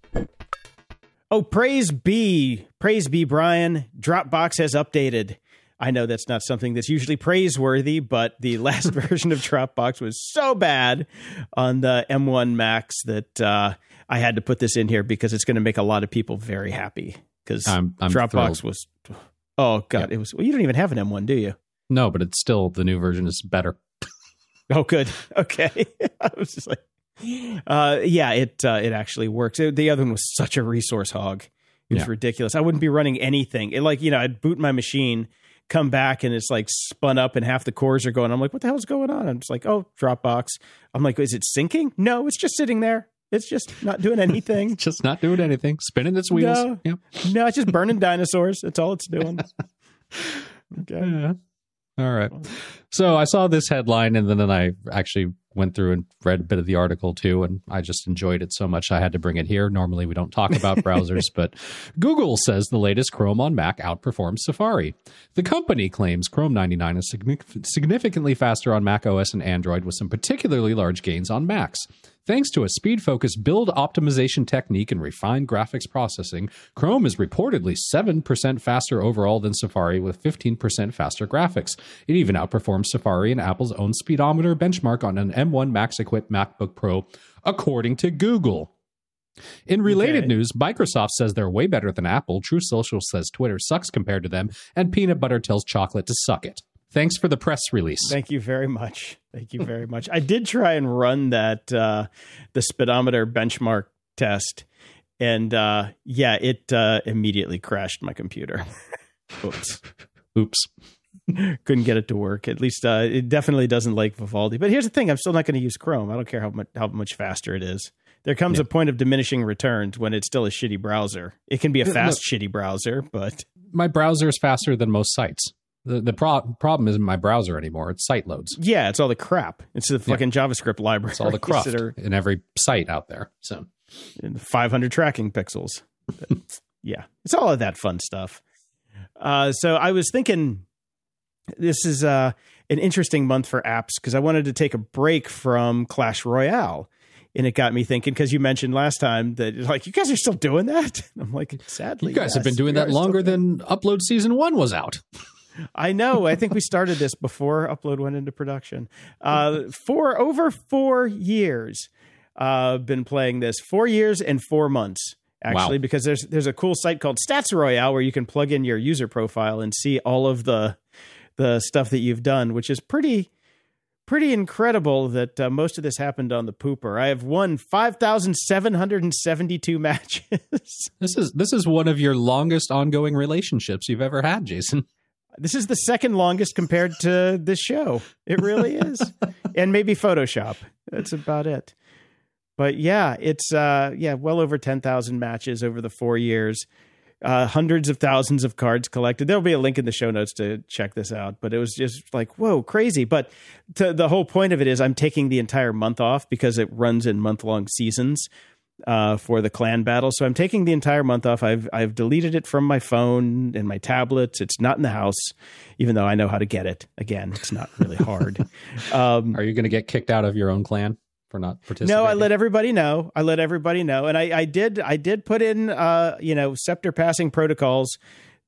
Oh, praise be. Praise be, Brian. Dropbox has updated. I know that's not something that's usually praiseworthy, but the [LAUGHS] last version of Dropbox was so bad on the M1 Max that uh, I had to put this in here because it's going to make a lot of people very happy. Because Dropbox thrilled. was, oh god, it was. Well, you don't even have an M1, do you? no, but it's still the new version is better. [LAUGHS] Oh, good. [LAUGHS] Okay. I was just like, uh, yeah, it uh, it actually works. It- the other one was such a resource hog. It was Yeah. ridiculous. I wouldn't be running anything. It, like you know, I'd boot my machine, come back, and it's like spun up, and half the cores are going. I'm like, what the hell's going on? I'm just like, oh, Dropbox. I'm like, is it syncing? No, it's just sitting there. It's just not doing [LAUGHS] anything. Just not doing anything, spinning its wheels. No. Yep. no, it's just burning dinosaurs. That's all it's doing. [LAUGHS] Okay. Yeah. All right. So I saw this headline and then, then I actually went through and read a bit of the article too. And I just enjoyed it so much I had to bring it here. Normally we don't talk about browsers, [LAUGHS] but Google says the latest Chrome on Mac outperforms Safari. The company claims Chrome 99 is significantly faster on Mac OS and Android with some particularly large gains on Macs. Thanks to a speed focused build optimization technique and refined graphics processing, Chrome is reportedly 7% faster overall than Safari with 15% faster graphics. It even outperforms Safari and Apple's own speedometer benchmark on an M1 Max equipped MacBook Pro, according to Google. In related Okay. news, Microsoft says they're way better than Apple, Truth Social says Twitter sucks compared to them, and Peanut Butter tells Chocolate to suck it. Thanks for the press release. Thank you very much. Thank you very much. I did try and run that uh, the speedometer benchmark test, and uh, yeah, it uh, immediately crashed my computer. Oops, Oops. couldn't get it to work. At least uh, it definitely doesn't like Vivaldi. But here's the thing: I'm still not going to use Chrome. I don't care how much how much faster it is. There comes a point of diminishing returns when it's still a shitty browser. It can be a No, fast shitty browser, but My browser is faster than most sites. The, the pro- problem isn't my browser anymore, it's site loads. yeah, it's all the crap. It's the fucking JavaScript library. It's all the [LAUGHS] that are in every site out there. So and 500 tracking pixels. [LAUGHS] yeah, it's all of that fun stuff. Uh, so I was thinking this is uh, an interesting month for apps because I wanted to take a break from Clash Royale. And it got me thinking because you mentioned last time that like you guys are still doing that. [LAUGHS] I'm like, sadly, you guys have been doing that longer than Upload Season 1 was out. I know. I think we [LAUGHS] started this before Upload went into production. Uh, for over four years, uh, been playing this four years and four months actually Wow. because there's there's a cool site called Stats Royale where you can plug in your user profile and see all of the the stuff that you've done, which is pretty pretty incredible that uh, most of this happened on the pooper. I have won five thousand seven hundred and seventy two [LAUGHS] matches. This is this is one of your longest ongoing relationships you've ever had, Jason. This is the second longest compared to this show. It really is. [LAUGHS] and maybe Photoshop. That's about it. But yeah, it's uh yeah, well over 10,000 matches over the 4 years. Uh hundreds of thousands of cards collected. There'll be a link in the show notes to check this out, but it was just like, whoa, crazy. But to, the whole point of it is I'm taking the entire month off because it runs in month-long seasons uh, for the clan battle. So I'm taking the entire month off. I've I've deleted it from my phone and my tablets. It's not in the house, even though I know how to get it. Again, it's not really hard. [LAUGHS] um, Are you going to get kicked out of your own clan for not participating? no, I let everybody know. I let everybody know, and I, I did. I did put in, uh, you know, scepter passing protocols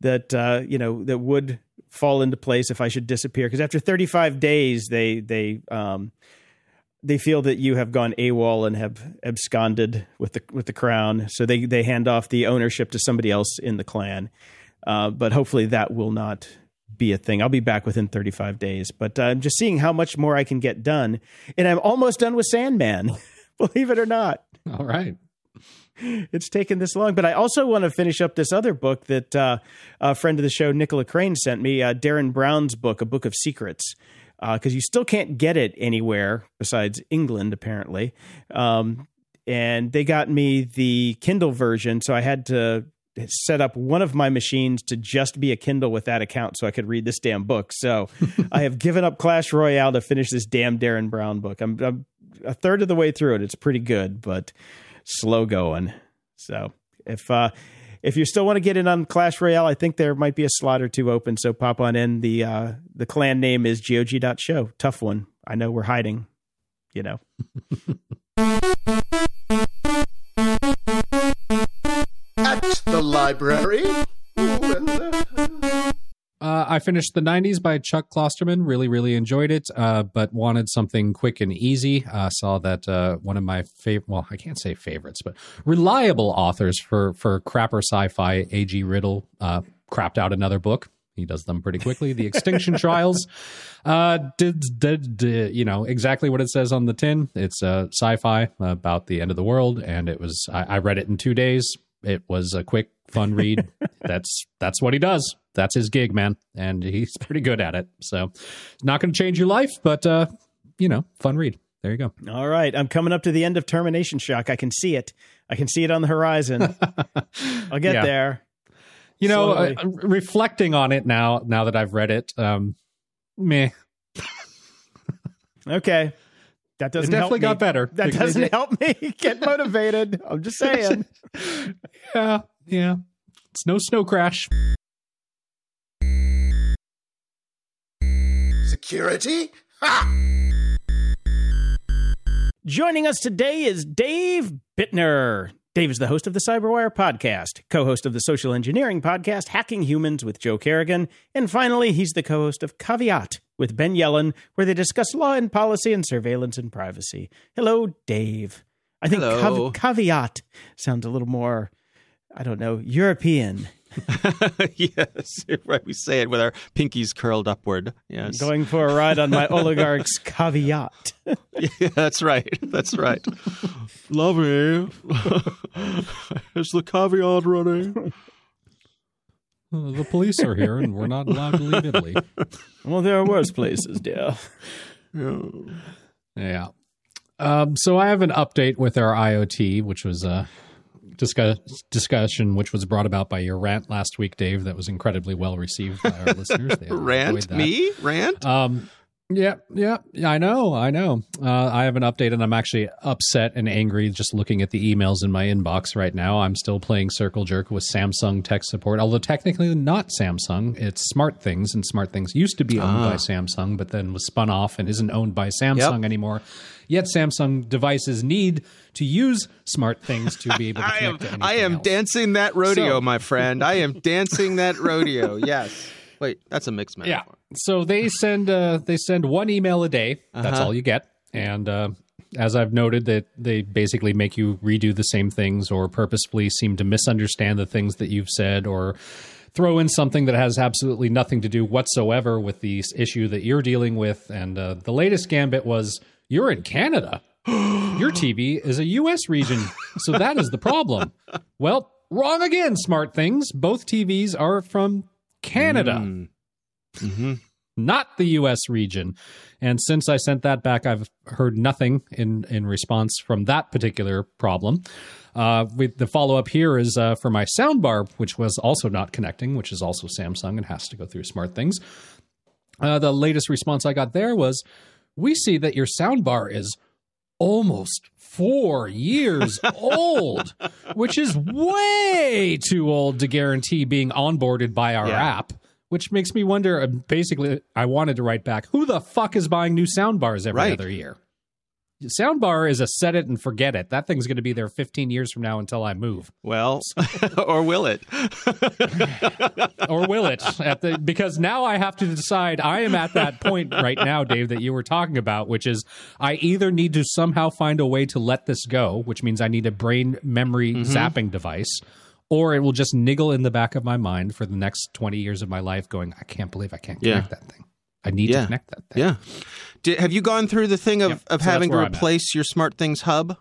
that uh, you know that would fall into place if I should disappear. Because after 35 days, they they um, they feel that you have gone AWOL and have absconded with the with the crown, so they they hand off the ownership to somebody else in the clan. Uh, but hopefully that will not be a thing. I'll be back within 35 days, but uh, I'm just seeing how much more I can get done, and I'm almost done with Sandman. [LAUGHS] Believe it or not. All right. It's taken this long, but I also want to finish up this other book that uh, a friend of the show, Nicola Crane, sent me. Uh, Derren Brown's book, A Book of Secrets, because uh, you still can't get it anywhere besides England, apparently. Um, and they got me the Kindle version, so I had to set up one of my machines to just be a Kindle with that account so I could read this damn book. So [LAUGHS] I have given up Clash Royale to finish this damn Derren Brown book. I'm, I'm a third of the way through it. It's pretty good, but slow going. So if uh, if you still want to get in on Clash Royale, I think there might be a slot or two open. So pop on in. The uh, the clan name is GOG.show. Tough one. I know we're hiding. You know. [LAUGHS] At the library. I finished the 90s by Chuck Klosterman. Really, really enjoyed it, uh, but wanted something quick and easy. Uh, saw that uh, one of my favorite, well, I can't say favorites, but reliable authors for, for crapper sci fi, A.G. Riddle, uh, crapped out another book. He does them pretty quickly. The Extinction [LAUGHS] Trials uh, did, did, did, you know, exactly what it says on the tin. It's uh, sci fi about the end of the world, and it was, I, I read it in two days. It was a quick, fun read. [LAUGHS] that's that's what he does that's his gig, man, and he's pretty good at it. So, not going to change your life, but uh, you know, fun read. There you go. All right, I'm coming up to the end of Termination Shock. I can see it. I can see it on the horizon. [LAUGHS] I'll get yeah. there. You know, uh, reflecting on it now, now that I've read it, um, meh. okay. That doesn't it definitely got better. That doesn't it, [LAUGHS] help me [LAUGHS] get motivated. I'm just saying. [LAUGHS] yeah, yeah. It's no snow crash. Security? Ha! Joining us today is Dave Bittner. Dave is the host of the Cyberwire podcast, co host of the social engineering podcast, Hacking Humans with Joe Carrigan, and finally, he's the co host of Caveat with Ben Yelin, where they discuss law and policy and surveillance and privacy. Hello, Dave. I think Hello. caveat sounds a little more, I don't know, European. [LAUGHS] yes, [LAUGHS] right. We say it with our pinkies curled upward. Yes. Going for a ride on my [LAUGHS] oligarch's caveat. yeah, that's right. That's right. Lovely. Is the caveat running? Uh, the police are here and we're not allowed to leave Italy. Well, there are worse places, dear. Yeah. Yeah. Um, so I have an update with our IoT, which was uh, discuss, discussion, which was brought about by your rant last week, Dave. That was incredibly well received by our [LAUGHS] listeners. rant me rant. Um, yeah, yeah, yeah, I know, I know. Uh, I have an update, and I'm actually upset and angry just looking at the emails in my inbox right now. I'm still playing Circle Jerk with Samsung tech support, although technically not Samsung. It's Smart Things, and Smart Things used to be owned ah. by Samsung, but then was spun off and isn't owned by Samsung yep. anymore. Yet Samsung devices need to use smart things to be able to connect [LAUGHS] I am, to I am else. dancing that rodeo, so, my friend. I am dancing that rodeo. [LAUGHS] Yes. Wait, that's a mixed metaphor. Yeah. So they send uh, they send one email a day. That's uh-huh. all you get. And uh, as I've noted, that they basically make you redo the same things, or purposefully seem to misunderstand the things that you've said, or throw in something that has absolutely nothing to do whatsoever with the issue that you're dealing with. And uh, the latest gambit was you're in Canada. [GASPS] Your TV is a U.S. region, so that is the problem. Well, wrong again, smart things. Both TVs are from Canada, mm. Mm-hmm. not the U.S. region. And since I sent that back, I've heard nothing in in response from that particular problem. Uh, with the follow up here is uh, for my soundbar, which was also not connecting, which is also Samsung and has to go through smart things. Uh, the latest response I got there was we see that your soundbar is almost four years [LAUGHS] old, which is way too old to guarantee being onboarded by our yeah. app. Which makes me wonder. Uh, basically, I wanted to write back: Who the fuck is buying new soundbars every right. other year? soundbar is a set it and forget it. That thing's going to be there 15 years from now until I move. Well, [LAUGHS] or will it? [LAUGHS] or will it? At the because now I have to decide. I am at that point right now, Dave, that you were talking about, which is I either need to somehow find a way to let this go, which means I need a brain memory Mm-hmm. zapping device, or it will just niggle in the back of my mind for the next 20 years of my life, going, I can't believe I can't Yeah. connect that thing. I need Yeah. to connect that thing. Yeah. Did, have you gone through the thing of, Yep. of So having to where I'm at. replace your Smart Things hub?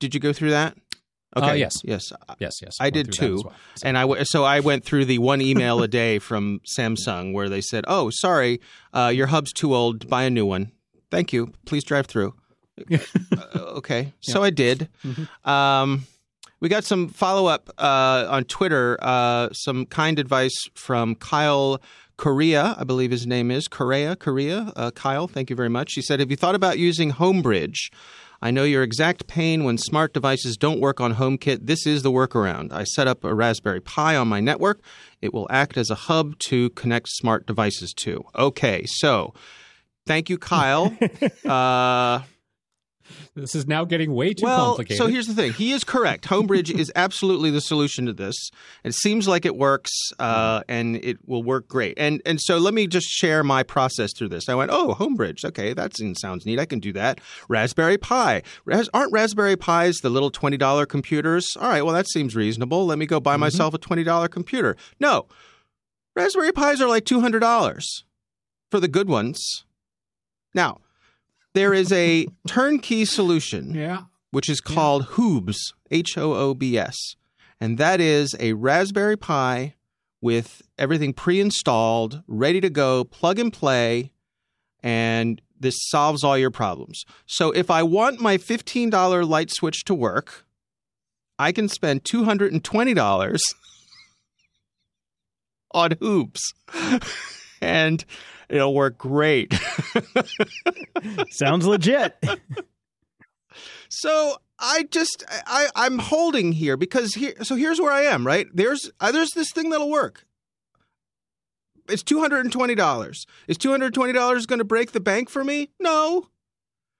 Did you go through that? Uh, yes. Yes. Yes, yes. I went did too. well. So- And I w- so I went through the one email a day from Samsung where they said, "Oh, sorry, uh, your hub's too old. Buy a new one. Thank you. Please drive through." [LAUGHS] uh, okay, so I did. Mm-hmm. Um, we got some follow up uh, on Twitter. Uh, some kind advice from Kyle Korea, I believe his name is Korea. Korea. Uh, Kyle, thank you very much. He said, "Have you thought about using Homebridge?" I know your exact pain when smart devices don't work on HomeKit. This is the workaround. I set up a Raspberry Pi on my network. It will act as a hub to connect smart devices to. Okay, so thank you, Kyle. [LAUGHS] uh, This is now getting way too well, complicated. so here's the thing. He is correct. Homebridge is [LAUGHS] absolutely the solution to this. It seems like it works, uh, and it will work great. And and so let me just share my process through this. I went, oh, Homebridge. Okay, that sounds neat. I can do that. Raspberry Pi. Ras- aren't Raspberry Pis the little twenty dollar computers? All right, well that seems reasonable. Let me go buy myself a twenty dollar computer. No, Raspberry Pis are like two hundred dollars for the good ones. Now. There is a turnkey solution yeah. which is called Hoobs, H O O B S. And that is a Raspberry Pi with everything pre installed, ready to go, plug and play, and this solves all your problems. So if I want my $15 light switch to work, I can spend $220 [LAUGHS] on Hoobs. [LAUGHS] and it'll work great. Sounds legit. [LAUGHS] So I just I I'm holding here because here so here's where I am right there's uh, there's this thing that'll work. It's two hundred and twenty dollars. Is two hundred twenty dollars going to break the bank for me? No,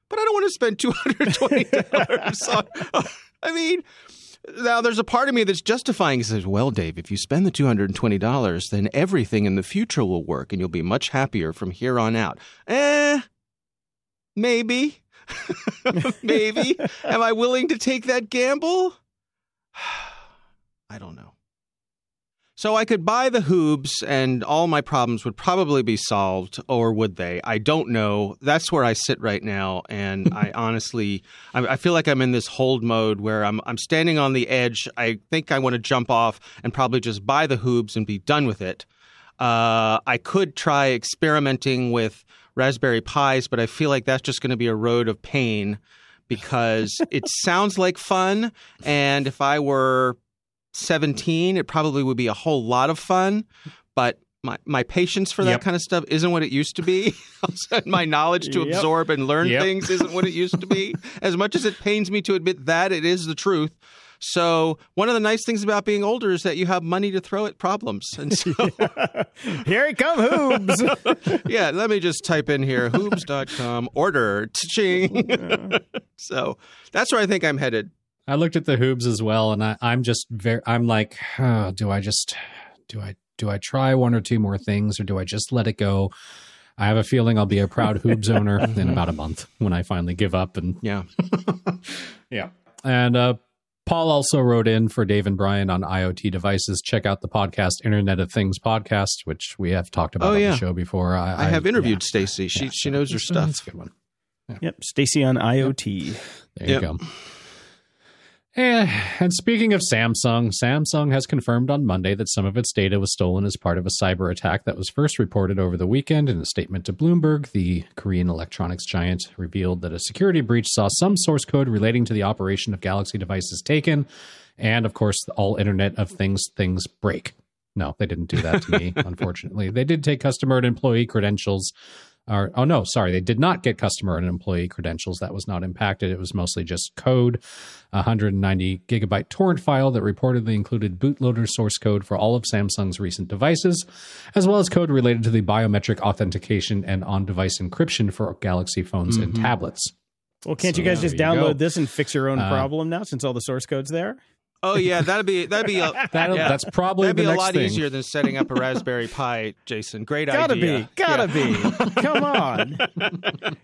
but I don't want to spend two hundred twenty dollars. [LAUGHS] on I mean, now there's a part of me that's justifying. Says, "Well, Dave, if you spend the two hundred and twenty dollars, then everything in the future will work, and you'll be much happier from here on out." Eh, maybe. [LAUGHS] Maybe. [LAUGHS] Am I willing to take that gamble? [SIGHS] I don't know. So I could buy the hoobs and all my problems would probably be solved, or would they? I don't know. That's where I sit right now, and [LAUGHS] I honestly, I, I feel like I'm in this hold mode where I'm I'm standing on the edge. I think I want to jump off and probably just buy the hoobs and be done with it. Uh, I could try experimenting with Raspberry Pis, but I feel like that's just going to be a road of pain because [LAUGHS] it sounds like fun. And if I were 17, it probably would be a whole lot of fun. But my, my patience for that Yep. kind of stuff isn't what it used to be. [LAUGHS] my knowledge to Yep. absorb and learn Yep. things isn't what it used to be. [LAUGHS] As much as it pains me to admit that, it is the truth. So one of the nice things about being older is that you have money to throw at problems. And so [LAUGHS] Here it come, Hoobs. yeah, let me just type in here hoobs.com order ching. so that's where I think I'm headed. I looked at the hoobs as well, and I, I'm just very. I'm like, oh, do I just do I do I try one or two more things, or do I just let it go? I have a feeling I'll be a proud hoobs owner [LAUGHS] in about a month when I finally give up. And Yeah. [LAUGHS] [LAUGHS] yeah, and uh, Paul also wrote in for Dave and Brian on IoT devices. Check out the podcast Internet of Things podcast, which we have talked about Oh, on the show before. I, I have interviewed yeah. Stacy. She Yeah, she knows her stuff. It's a good one. yep, Stacy on IoT. There Yep. you go. And, and speaking of Samsung, Samsung has confirmed on Monday that some of its data was stolen as part of a cyber attack that was first reported over the weekend. In a statement to Bloomberg, the Korean electronics giant revealed that a security breach saw some source code relating to the operation of Galaxy devices taken, and of course, all Internet of Things things break. No, they didn't do that to me, [LAUGHS] unfortunately. They did take customer and employee credentials. Or, oh no, sorry, they did not get customer and employee credentials. That was not impacted. It was mostly just code, a 190 gigabyte torrent file that reportedly included bootloader source code for all of Samsung's recent devices, as well as code related to the biometric authentication and on device encryption for Galaxy phones and tablets. Well, can't So you guys there just download go. this and fix your own Uh, problem now since all the source code's there? Oh yeah, that'd be that'd be a, [LAUGHS] That'll, yeah. That's probably that'd the be a lot thing. easier than setting up a Raspberry Pi. Jason, great idea. Gotta be, gotta Yeah. be. [LAUGHS] Come on.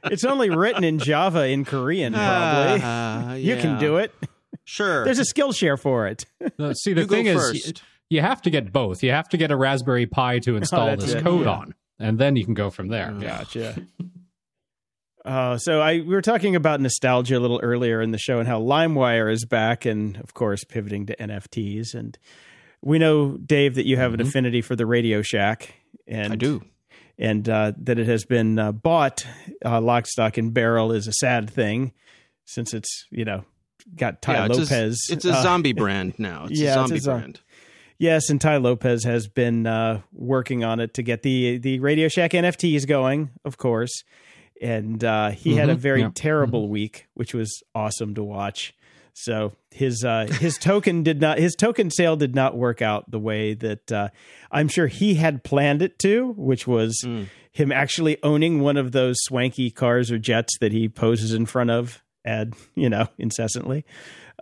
it's only written in Java in Korean, probably. Uh, [LAUGHS] You can do it. Sure. There's a Skillshare for it. No, see, the You thing is, first. you have to get both. You have to get a Raspberry Pi to install that's this it, code yeah. on, and then you can go from there. Gotcha. Uh, so I we were talking about nostalgia a little earlier in the show and how LimeWire is back, and of course pivoting to NFTs. And we know Dave that you have an affinity for the Radio Shack, and Mm-hmm. I do. and uh, that it has been uh, bought uh, lock, stock, and barrel is a sad thing, since it's you know got Tai yeah, it's Lopez. A, it's a uh, zombie [LAUGHS] brand now. It's yeah, a it's a brand. Yes, and Tai Lopez has been uh, working on it to get the the Radio Shack NFTs going, of course. And uh, he had a Mhm, very yeah. terrible week, which was awesome to watch. So his uh, his token did not his token sale did not work out the way that uh, I'm sure he had planned it to, which was Mm. him actually owning one of those swanky cars or jets that he poses in front of, ad you know incessantly.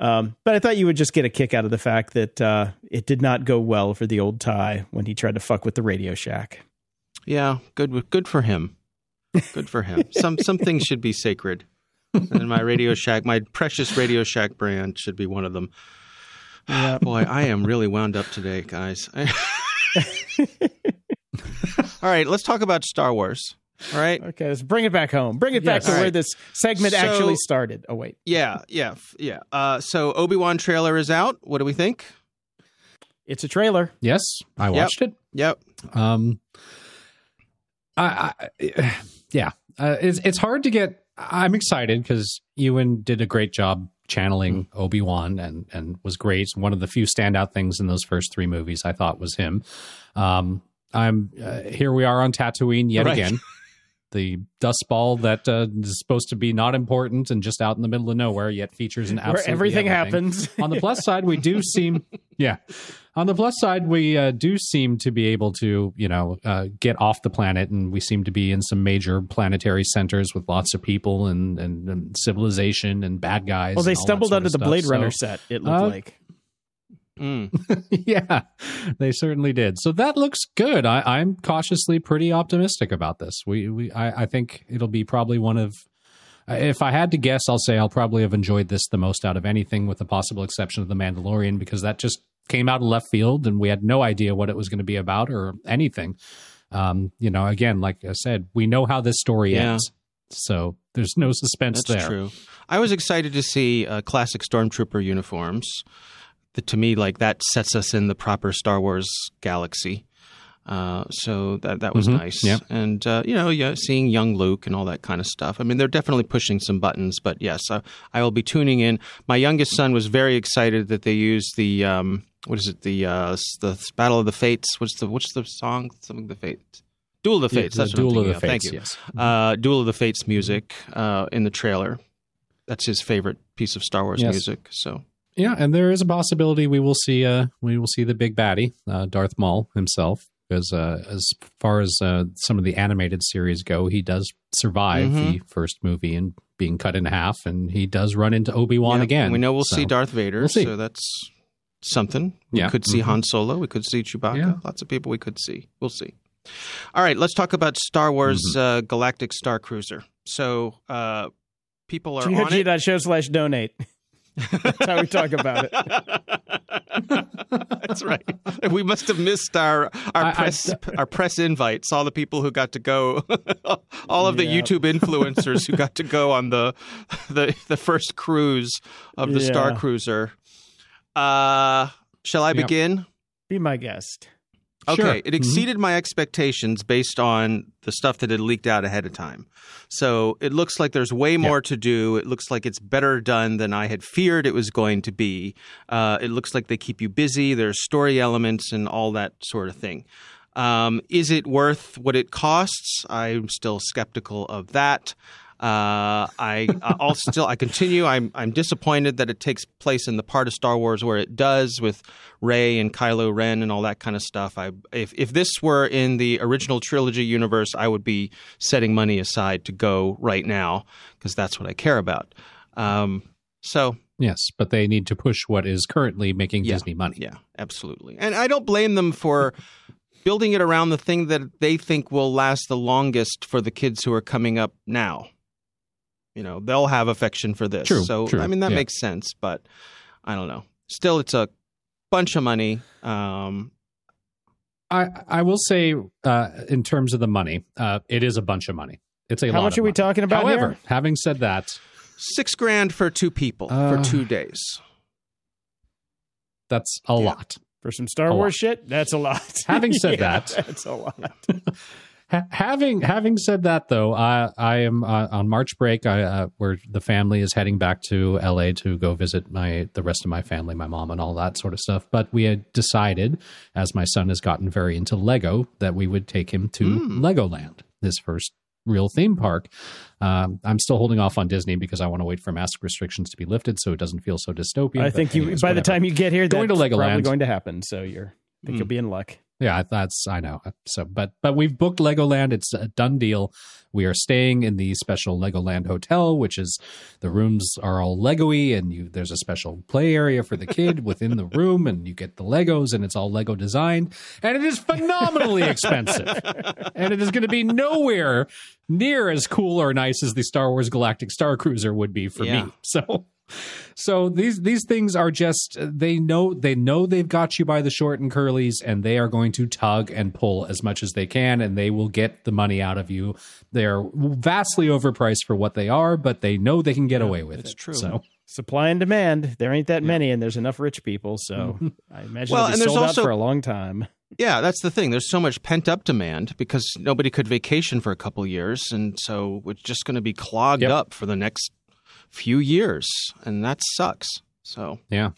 Um, but I thought you would just get a kick out of the fact that uh, it did not go well for the old Tai when he tried to fuck with the Radio Shack. Yeah, good. Good for him. Good for him. some some things should be sacred, and my Radio Shack, my precious Radio Shack brand, should be one of them. [SIGHS] Yeah. Boy, I am really wound up today, guys. [LAUGHS] All right, let's talk about Star Wars. All right. Okay, let's bring it back home. Bring it back to All where right. this segment So- actually started. Oh wait, Yeah, yeah, yeah. Uh, so Obi Wan trailer is out. What do we think? it's a trailer. Yes, I Yep. watched it. Yep. Um, I, I [SIGHS] yeah, uh, it's it's hard to get. I'm excited because Ewan did a great job channeling Obi Wan and and was great. One of the few standout things in those first three movies I thought was him. Um, I'm uh, here. We are on Tatooine yet Right. again. [LAUGHS] The dust ball that uh, is supposed to be not important and just out in the middle of nowhere, yet features an Where absolutely everything happens. on the plus side, we do seem, [LAUGHS] yeah. On the plus side, we uh, do seem to be able to, you know, uh, get off the planet, and we seem to be in some major planetary centers with lots of people and and, and civilization and bad guys. well, they and all that stumbled onto the. Blade So- Runner set. It looked Uh, like. Mm. [LAUGHS] yeah, they certainly did. So that looks good. I, I'm cautiously pretty optimistic about this. We, we, I, I think it'll be probably one of. If I had to guess, I'll say I'll probably have enjoyed this the most out of anything, with the possible exception of the Mandalorian, because that just came out of left field, and we had no idea what it was going to be about or anything. Um, you know, again, like I said, we know how this story Yeah. ends, so there's no suspense That's there. true. I was excited to see uh, classic stormtrooper uniforms. To me, like that sets us in the proper Star Wars galaxy. Uh, so that that was Mhm. nice. Yeah. And uh, you know, yeah, seeing young Luke and all that kind of stuff. I mean, they're definitely pushing some buttons, but yes, uh, I will be tuning in. My youngest son was very excited that they used the um, what is it? The uh, the Battle of the Fates. What's the what's the song? Something of the Fates. Duel of the Yeah, Fates. the That's Duel of the Thank Fates, you yes. uh, Duel of the Fates music uh, in the trailer. That's his favorite piece of Star Wars Yes. music. So Yeah, and there is a possibility we will see uh we will see the big baddie, uh, Darth Maul himself, because uh, as far as uh, some of the animated series go, he does survive Mhm. the first movie and being cut in half, and he does run into Obi Wan yeah, again. We know we'll So, see Darth Vader. we'll see. So that's something. We Yeah. could see Mhm. Han Solo. We could see Chewbacca. Yeah. Lots of people we could see. We'll see. All right, let's talk about Star Wars Mm-hmm. uh, Galactic Star Cruiser. So uh, people are on it. show slash donate. [LAUGHS] That's how we talk about it. That's right. We must have missed our our I- I- press our press invites. All the people who got to go, [LAUGHS] all of the Yeah. YouTube influencers who got to go on the [LAUGHS] the the first cruise of the Star Cruiser. Uh, shall I begin? Be my guest. Okay, Sure. it Mhm. exceeded my expectations based on the stuff that had leaked out ahead of time. So it looks like there's way more to do. It looks like it's better done than I had feared it was going to be. Uh, it looks like they keep you busy. There's story elements and all that sort of thing. Um, is it worth what it costs? I'm still skeptical of that. Uh, I I'll still I continue. I'm I'm disappointed that it takes place in the part of Star Wars where it does with Rey and Kylo Ren and all that kind of stuff. I if if this were in the original trilogy universe, I would be setting money aside to go right now because that's what I care about. Um, so Yes, but they need to push what is currently making Yeah. Disney money. Yeah, absolutely. And I don't blame them for building it around the thing that they think will last the longest for the kids who are coming up now. You know, they'll have affection for this. True, so, true, I mean, that yeah. makes sense, but I don't know. Still, it's a bunch of money. Um, I I will say, uh, in terms of the money, uh, it is a bunch of money. It's a How lot much of are we talking about However, here? having said that, six grand for two people Uh, for two days. that's a lot. For some Star A Wars lot. shit, that's a lot. Having said [LAUGHS] Yeah, that- that's a lot. [LAUGHS] Ha- having having said that, though, I I am uh, on March break. I uh, where the family is heading back to L.A. to go visit my the rest of my family, my mom, and all that sort of stuff. But we had decided, as my son has gotten very into Lego, that we would take him to Hmm. Legoland, his first real theme park. Um, I'm still holding off on Disney because I want to wait for mask restrictions to be lifted, so it doesn't feel so dystopian. I think you anyways, by the time you get here, Going to Legoland. probably going to happen. So you're, I think Hmm. you'll be in luck. Yeah, that's I know. So, but but we've booked Legoland. It's a done deal. We are staying in the special Legoland hotel, which is the rooms are all Lego-y, and you there's a special play area for the kid [LAUGHS] within the room, and you get the Legos, and it's all Lego designed, and it is phenomenally expensive, [LAUGHS] and it is going to be nowhere near as cool or nice as the Star Wars Galactic Star Cruiser would be for Yeah. me. So. So these these things are just they know they know they've got you by the short and curlies and they are going to tug and pull as much as they can and they will get the money out of you. They're vastly overpriced for what they are, but they know they can get away with it's it. true. So Supply and demand. There ain't that many, and there's enough rich people. So [LAUGHS] I imagine Well, it'll be and there's sold also- out for a long time. Yeah, that's the thing. There's so much pent up demand because nobody could vacation for a couple years, and so it's just going to be clogged Yep. up for the next few years, and that sucks. So yeah,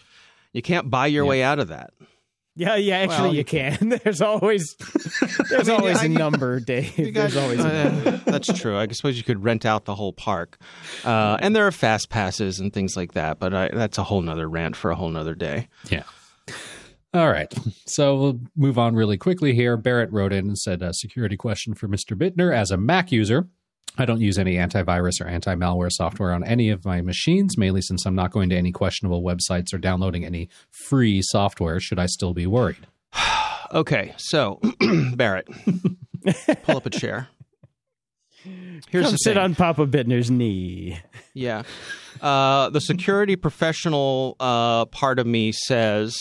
you can't buy your Yeah. way out of that. Yeah, yeah. Actually, Well, you you can. [LAUGHS] There's always [LAUGHS] there's I mean, always I- a number, Dave. You There's guys- always a uh, number. [LAUGHS] that's true. I suppose you could rent out the whole park, uh, and there are fast passes and things like that. But I, that's a whole nother rant for a whole nother day. yeah. All right, so we'll move on really quickly here. Barrett wrote in and said, a security question for Mr. Bittner. As a Mac user, I don't use any antivirus or anti malware software on any of my machines, mainly since I'm not going to any questionable websites or downloading any free software. Should I still be worried? [SIGHS] Okay, so [CLEARS THROAT] Barrett, [LAUGHS] pull up a chair. Here's Come the sit thing. on Papa Bittner's knee. Yeah. Uh, the security professional uh, part of me says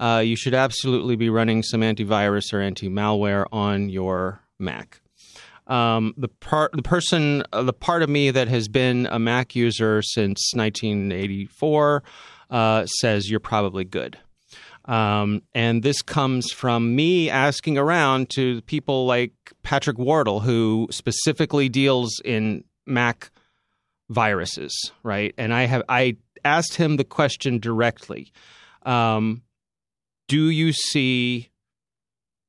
uh, you should absolutely be running some antivirus or anti malware on your Mac. Um, the part, the person, uh, the part of me that has been a Mac user since 1984 uh, says you're probably good. Um, and this comes from me asking around to people like Patrick Wardle, who specifically deals in Mac viruses, right? And I have I asked him the question directly: um, Do you see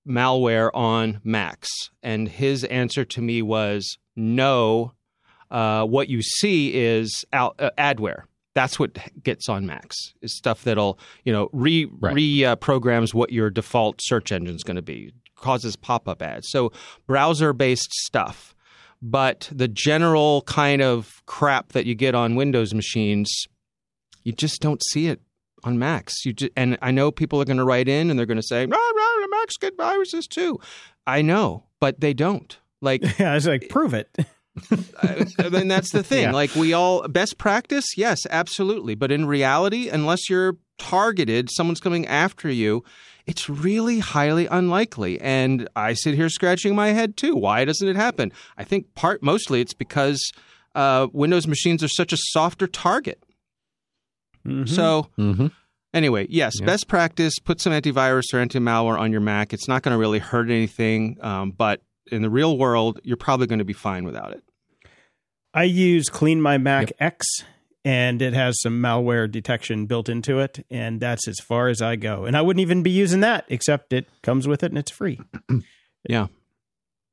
malware on Macs? And his answer to me was no. Uh, what you see is out, uh, adware. That's what gets on Macs. Is stuff that'll you know re Right. re uh, what your default search engine is going to be. Causes pop up ads. So browser based stuff but the general kind of crap that you get on Windows machines, you just don't see it on Macs. You just, and I know people are going to write in and they're going to say, "Rah, rah, Macs get viruses too." I know, but they don't. Like, [LAUGHS] Yeah, I was like, prove it. [LAUGHS] Mean, that's the thing. Yeah. Like, we all best practice, yes, absolutely. But in reality, unless you're targeted, someone's coming after you. It's really highly unlikely, and I sit here scratching my head too. Why doesn't it happen? I think part mostly it's because uh, Windows machines are such a softer target. Mhm. So Mm-hmm. Anyway, yes, Yeah. best practice: put some antivirus or anti-malware on your Mac. It's not going to really hurt anything, um, but in the real world, you're probably going to be fine without it. I use Clean My Mac X, and it has some malware detection built into it, and that's as far as I go. And I wouldn't even be using that, except it comes with it and it's free. [CLEARS THROAT] Yeah.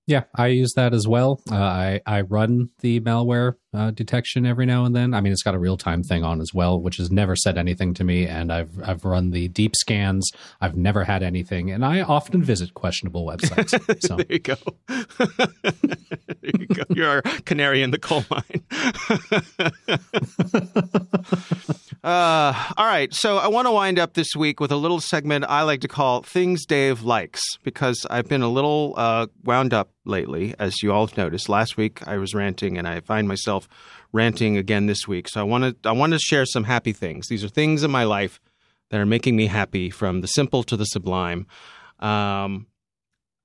Yeah, I use that as well. Uh, I I run the malware uh, detection every now and then. I mean, it's got a real time thing on as well, which has never said anything to me. And I've I've run the deep scans. I've never had anything, and I often visit questionable websites. So [LAUGHS] there you go. [LAUGHS] there you go. You're a canary in the coal mine. [LAUGHS] uh, all right. So I want to wind up this week with a little segment I like to call Things Dave Likes because I've been a little uh, wound up lately, as you all have noticed. Last week I was ranting, and I find myself ranting again this week. So I want to I want to share some happy things. These are things in my life that are making me happy, from the simple to the sublime. Um,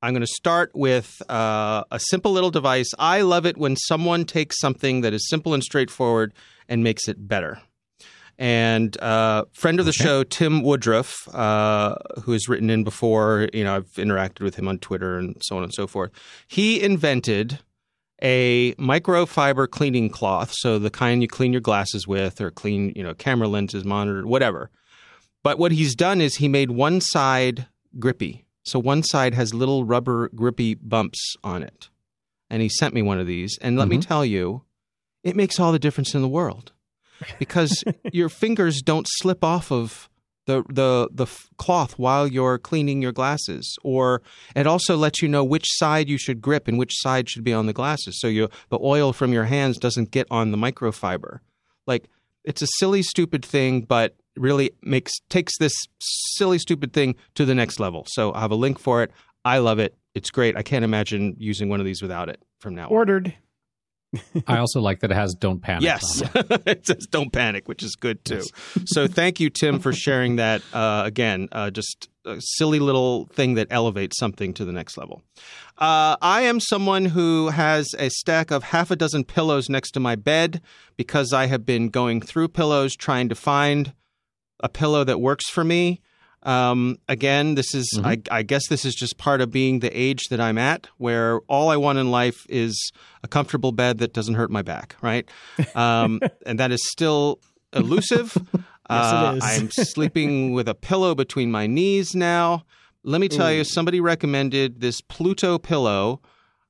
I'm going to start with uh, a simple little device. I love it when someone takes something that is simple and straightforward and makes it better. And uh, friend of the okay. show, Tim Woodruff, uh, who has written in before, you know, I've interacted with him on Twitter and so on and so forth. He invented a microfiber cleaning cloth, so the kind you clean your glasses with, or clean, you know, camera lenses, monitor, whatever. But what he's done is he made one side grippy, so one side has little rubber grippy bumps on it. And he sent me one of these, and let mm-hmm. me tell you, it makes all the difference in the world because [LAUGHS] your fingers don't slip off of the the the cloth while you're cleaning your glasses or it also lets you know which side you should grip and which side should be on the glasses. So you the oil from your hands doesn't get on the microfiber. Like it's a silly stupid thing but really makes takes this silly stupid thing to the next level. So i have a link for it. I love it. It's great. I can't imagine using one of these without it from now on. ordered. on. I also like that it has "Don't Panic." Yes, it. [LAUGHS] it says "Don't Panic," which is good too. Yes. so thank you, Tim, for sharing that. Uh, again, uh, just a silly little thing that elevates something to the next level. Uh, I am someone who has a stack of half a dozen pillows next to my bed because I have been going through pillows trying to find a pillow that works for me. Um, again, this is, mm-hmm. I, I, guess, this is just part of being the age that I'm at, where all I want in life is a comfortable bed that doesn't hurt my back, right? Um, [LAUGHS] and that is still elusive. [LAUGHS] yes, uh, I'm sleeping with a pillow between my knees now. Let me tell Ooh. you, somebody recommended this Pluto pillow.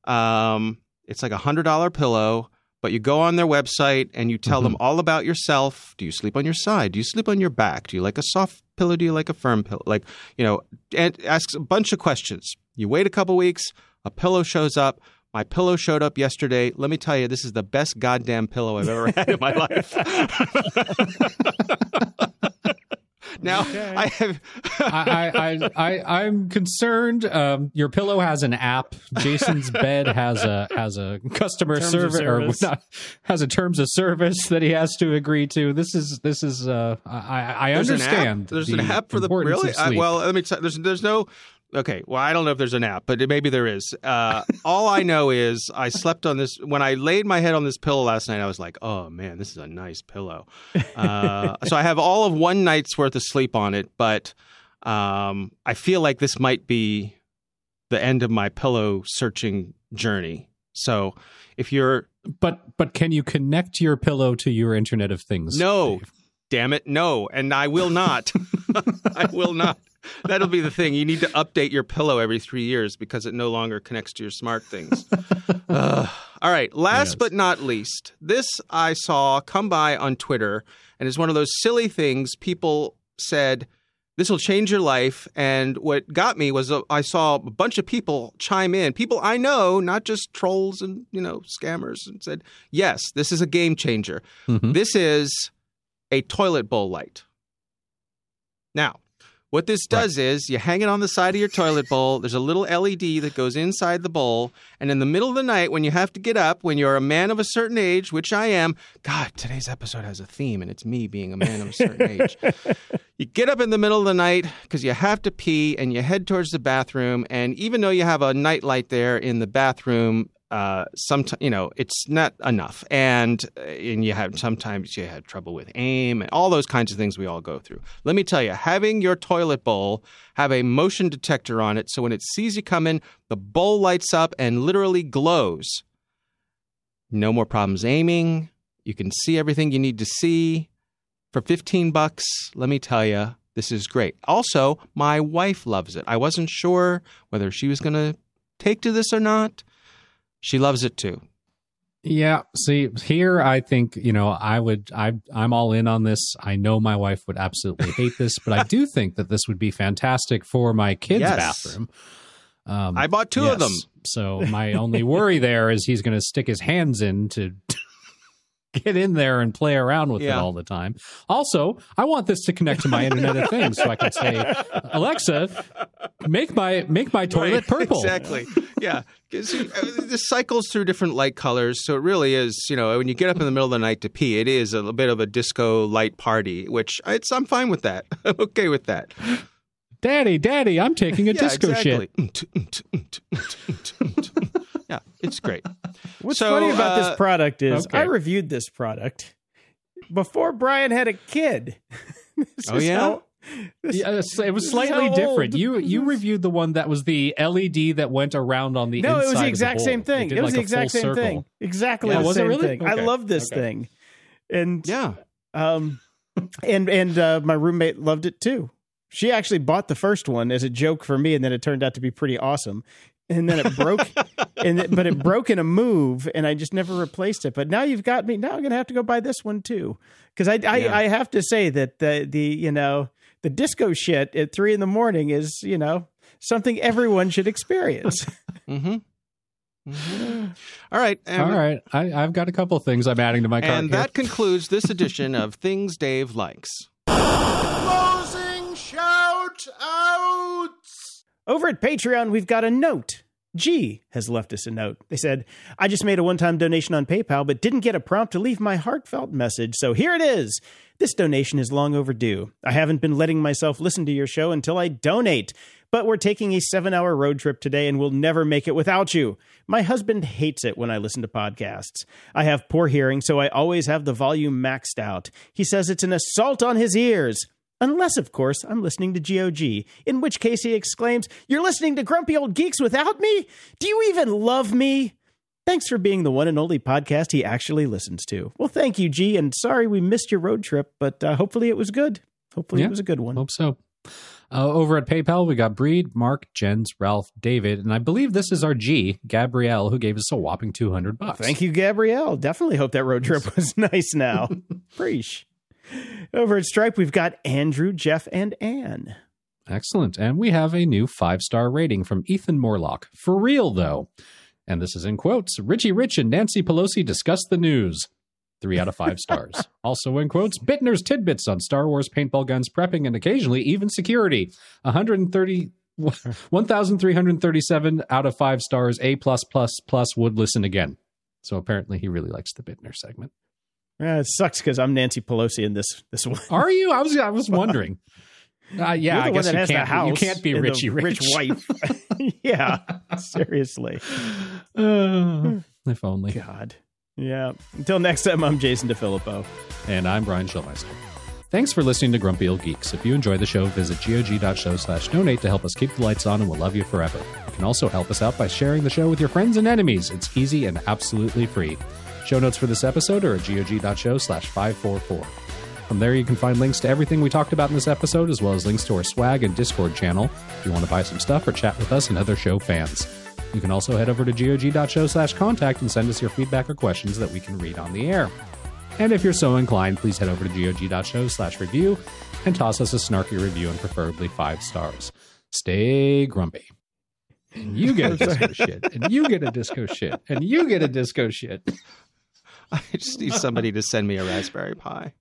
Um, it's like a hundred dollar pillow but you go on their website and you tell mm-hmm. them all about yourself. Do you sleep on your side? Do you sleep on your back? Do you like a soft pillow? Do you like a firm pillow? Like, you know, and asks a bunch of questions. You wait a couple weeks, a pillow shows up. My pillow showed up yesterday. Let me tell you, this is the best goddamn pillow I've ever had in my life. [LAUGHS] [LAUGHS] Now okay. I have. I, I, I, am concerned. Um, your pillow has an app. Jason's [LAUGHS] bed has a has a customer service, service, or not, has a terms of service that he has to agree to. This is this is. Uh, I I there's understand. An there's the an app for the really. I, well, let me. T- there's there's no Okay, well, I don't know if there's an app, but maybe there is. Uh, [LAUGHS] all I know is I slept on this when I laid my head on this pillow last night. I was like, "Oh man, this is a nice pillow." Uh, so I have all of one night's worth of sleep on it, but um, I feel like this might be the end of my pillow searching journey. So if you're, but but can you connect your pillow to your Internet of Things? No, Dave? damn it, no, and I will not. [LAUGHS] I will not. [LAUGHS] That'll be the thing. You need to update your pillow every three years because it no longer connects to your smart things. [LAUGHS] uh, all right. Last yes. but not least, this I saw come by on Twitter, and is one of those silly things people said. This will change your life. And what got me was uh, I saw a bunch of people chime in, people I know, not just trolls and you know scammers, and said, "Yes, this is a game changer. Mm-hmm. This is a toilet bowl light." Now, what this does right. is you hang it on the side of your toilet bowl. There's a little LED that goes inside the bowl. And in the middle of the night, when you have to get up, when you're a man of a certain age, which I am, God, today's episode has a theme, and it's me being a man of a certain [LAUGHS] age. You get up in the middle of the night because you have to pee and you head towards the bathroom. And even though you have a nightlight there in the bathroom, uh, sometimes you know it's not enough, and uh, and you have sometimes you have trouble with aim and all those kinds of things we all go through. Let me tell you, having your toilet bowl have a motion detector on it, so when it sees you coming, the bowl lights up and literally glows. No more problems aiming. You can see everything you need to see for 15 bucks. Let me tell you, this is great. Also, my wife loves it. I wasn't sure whether she was going to take to this or not She loves it too. Yeah. See, here I think you know I would I I'm all in on this. I know my wife would absolutely hate this, but I do [LAUGHS] think that this would be fantastic for my kids' Yes. bathroom. Um, I bought two of them. So my only worry there is he's going to stick his hands in to get in there and play around with it all the time. Also, I want this to connect to my Internet of Things, so I can say, Alexa, make my make my toilet Right, purple. Exactly. Yeah. uh, This cycles through different light colors, so it really is. You know, when you get up in the middle of the night to pee, it is a little bit of a disco light party, which it's, I'm fine with that. I'm okay with that. Daddy, Daddy, I'm taking a yeah, disco exactly. shit. Yeah, it's great. [LAUGHS] What's So, funny about uh, this product is okay. I reviewed this product before Brian had a kid. [LAUGHS] This Oh, is yeah? how- this- Yes, it was slightly how different. You you reviewed the one that was the LED that went around on the no, inside it was the exact bowl. same thing. did It, was like the exact same circle. thing. Exactly Yeah, the was it same really? thing. Okay. I love this Okay. thing, and Yeah. um, and and uh, my roommate loved it too. She actually bought the first one as a joke for me, and then it turned out to be pretty awesome. And then it broke, [LAUGHS] and it, but it broke in a move, and I just never replaced it. But now you've got me. Now I'm gonna have to go buy this one too, because I I, Yeah. I have to say that the the you know the disco shit at three in the morning is you know something everyone should experience. [LAUGHS] Mm-hmm. hmm All right. And, All right, I, I've got a couple of things I'm adding to my cart. And here. that concludes this edition of [LAUGHS] Things Dave Likes. Closing shout outs. Over at Patreon, we've got a note. G has left us a note. They said, I just made a one time donation on PayPal, but didn't get a prompt to leave my heartfelt message. So here it is. This donation is long overdue. I haven't been letting myself listen to your show until I donate, but we're taking a seven hour road trip today and we'll never make it without you. My husband hates it when I listen to podcasts. I have poor hearing, so I always have the volume maxed out. He says it's an assault on his ears. Unless, of course, I'm listening to GOG, in which case he exclaims, You're listening to Grumpy Old Geeks without me? Do you even love me? Thanks for being the one and only podcast he actually listens to. Well, thank you, G, and sorry we missed your road trip, but uh, hopefully it was good. Hopefully Yeah. it was a good one. Hope so. Uh, over at PayPal, we got Breed, Mark, Jens, Ralph, David, and I believe this is our G, Gabrielle, who gave us a whopping 200 bucks. Thank you, Gabrielle. Definitely hope that road trip was [LAUGHS] nice now. [LAUGHS] Preach. Over at Stripe, we've got Andrew, Jeff, and Anne. Excellent. And we have a new five star rating from Ethan Morlock. For real, though. And this is in quotes Richie Rich and Nancy Pelosi discuss the news. Three out of five [LAUGHS] stars. also in quotes Bittner's tidbits on Star Wars paintball guns prepping and occasionally even security. 130. [LAUGHS] 1337 out of 5 stars a plus plus plus would listen again so apparently he really likes the bittner segment Uh, it sucks because I'm Nancy Pelosi in this this one. are you i was i was [LAUGHS] wondering uh, yeah i guess you can't, you can't be richie rich, rich wife. [LAUGHS] [LAUGHS] yeah, seriously. Uh, if only God. Yeah. Until next time, I'm Jason DeFilippo. And I'm Brian Schulmeister. Thanks for listening to Grumpy Old Geeks. If you enjoy the show, visit gog.show slash donate to help us keep the lights on and we'll love you forever. You can also help us out by sharing the show with your friends and enemies. It's easy and absolutely free. Show notes for this episode are at gog.show slash 544. From there, you can find links to everything we talked about in this episode, as well as links to our swag and Discord channel if you want to buy some stuff or chat with us and other show fans. You can also head over to gog.show slash contact and send us your feedback or questions that we can read on the air. And if you're so inclined, please head over to gog.show slash review and toss us a snarky review and preferably five stars. Stay grumpy. And you get a [LAUGHS] disco shit. And you get a disco shit. And you get a disco shit. I just need somebody to send me a Raspberry Pi.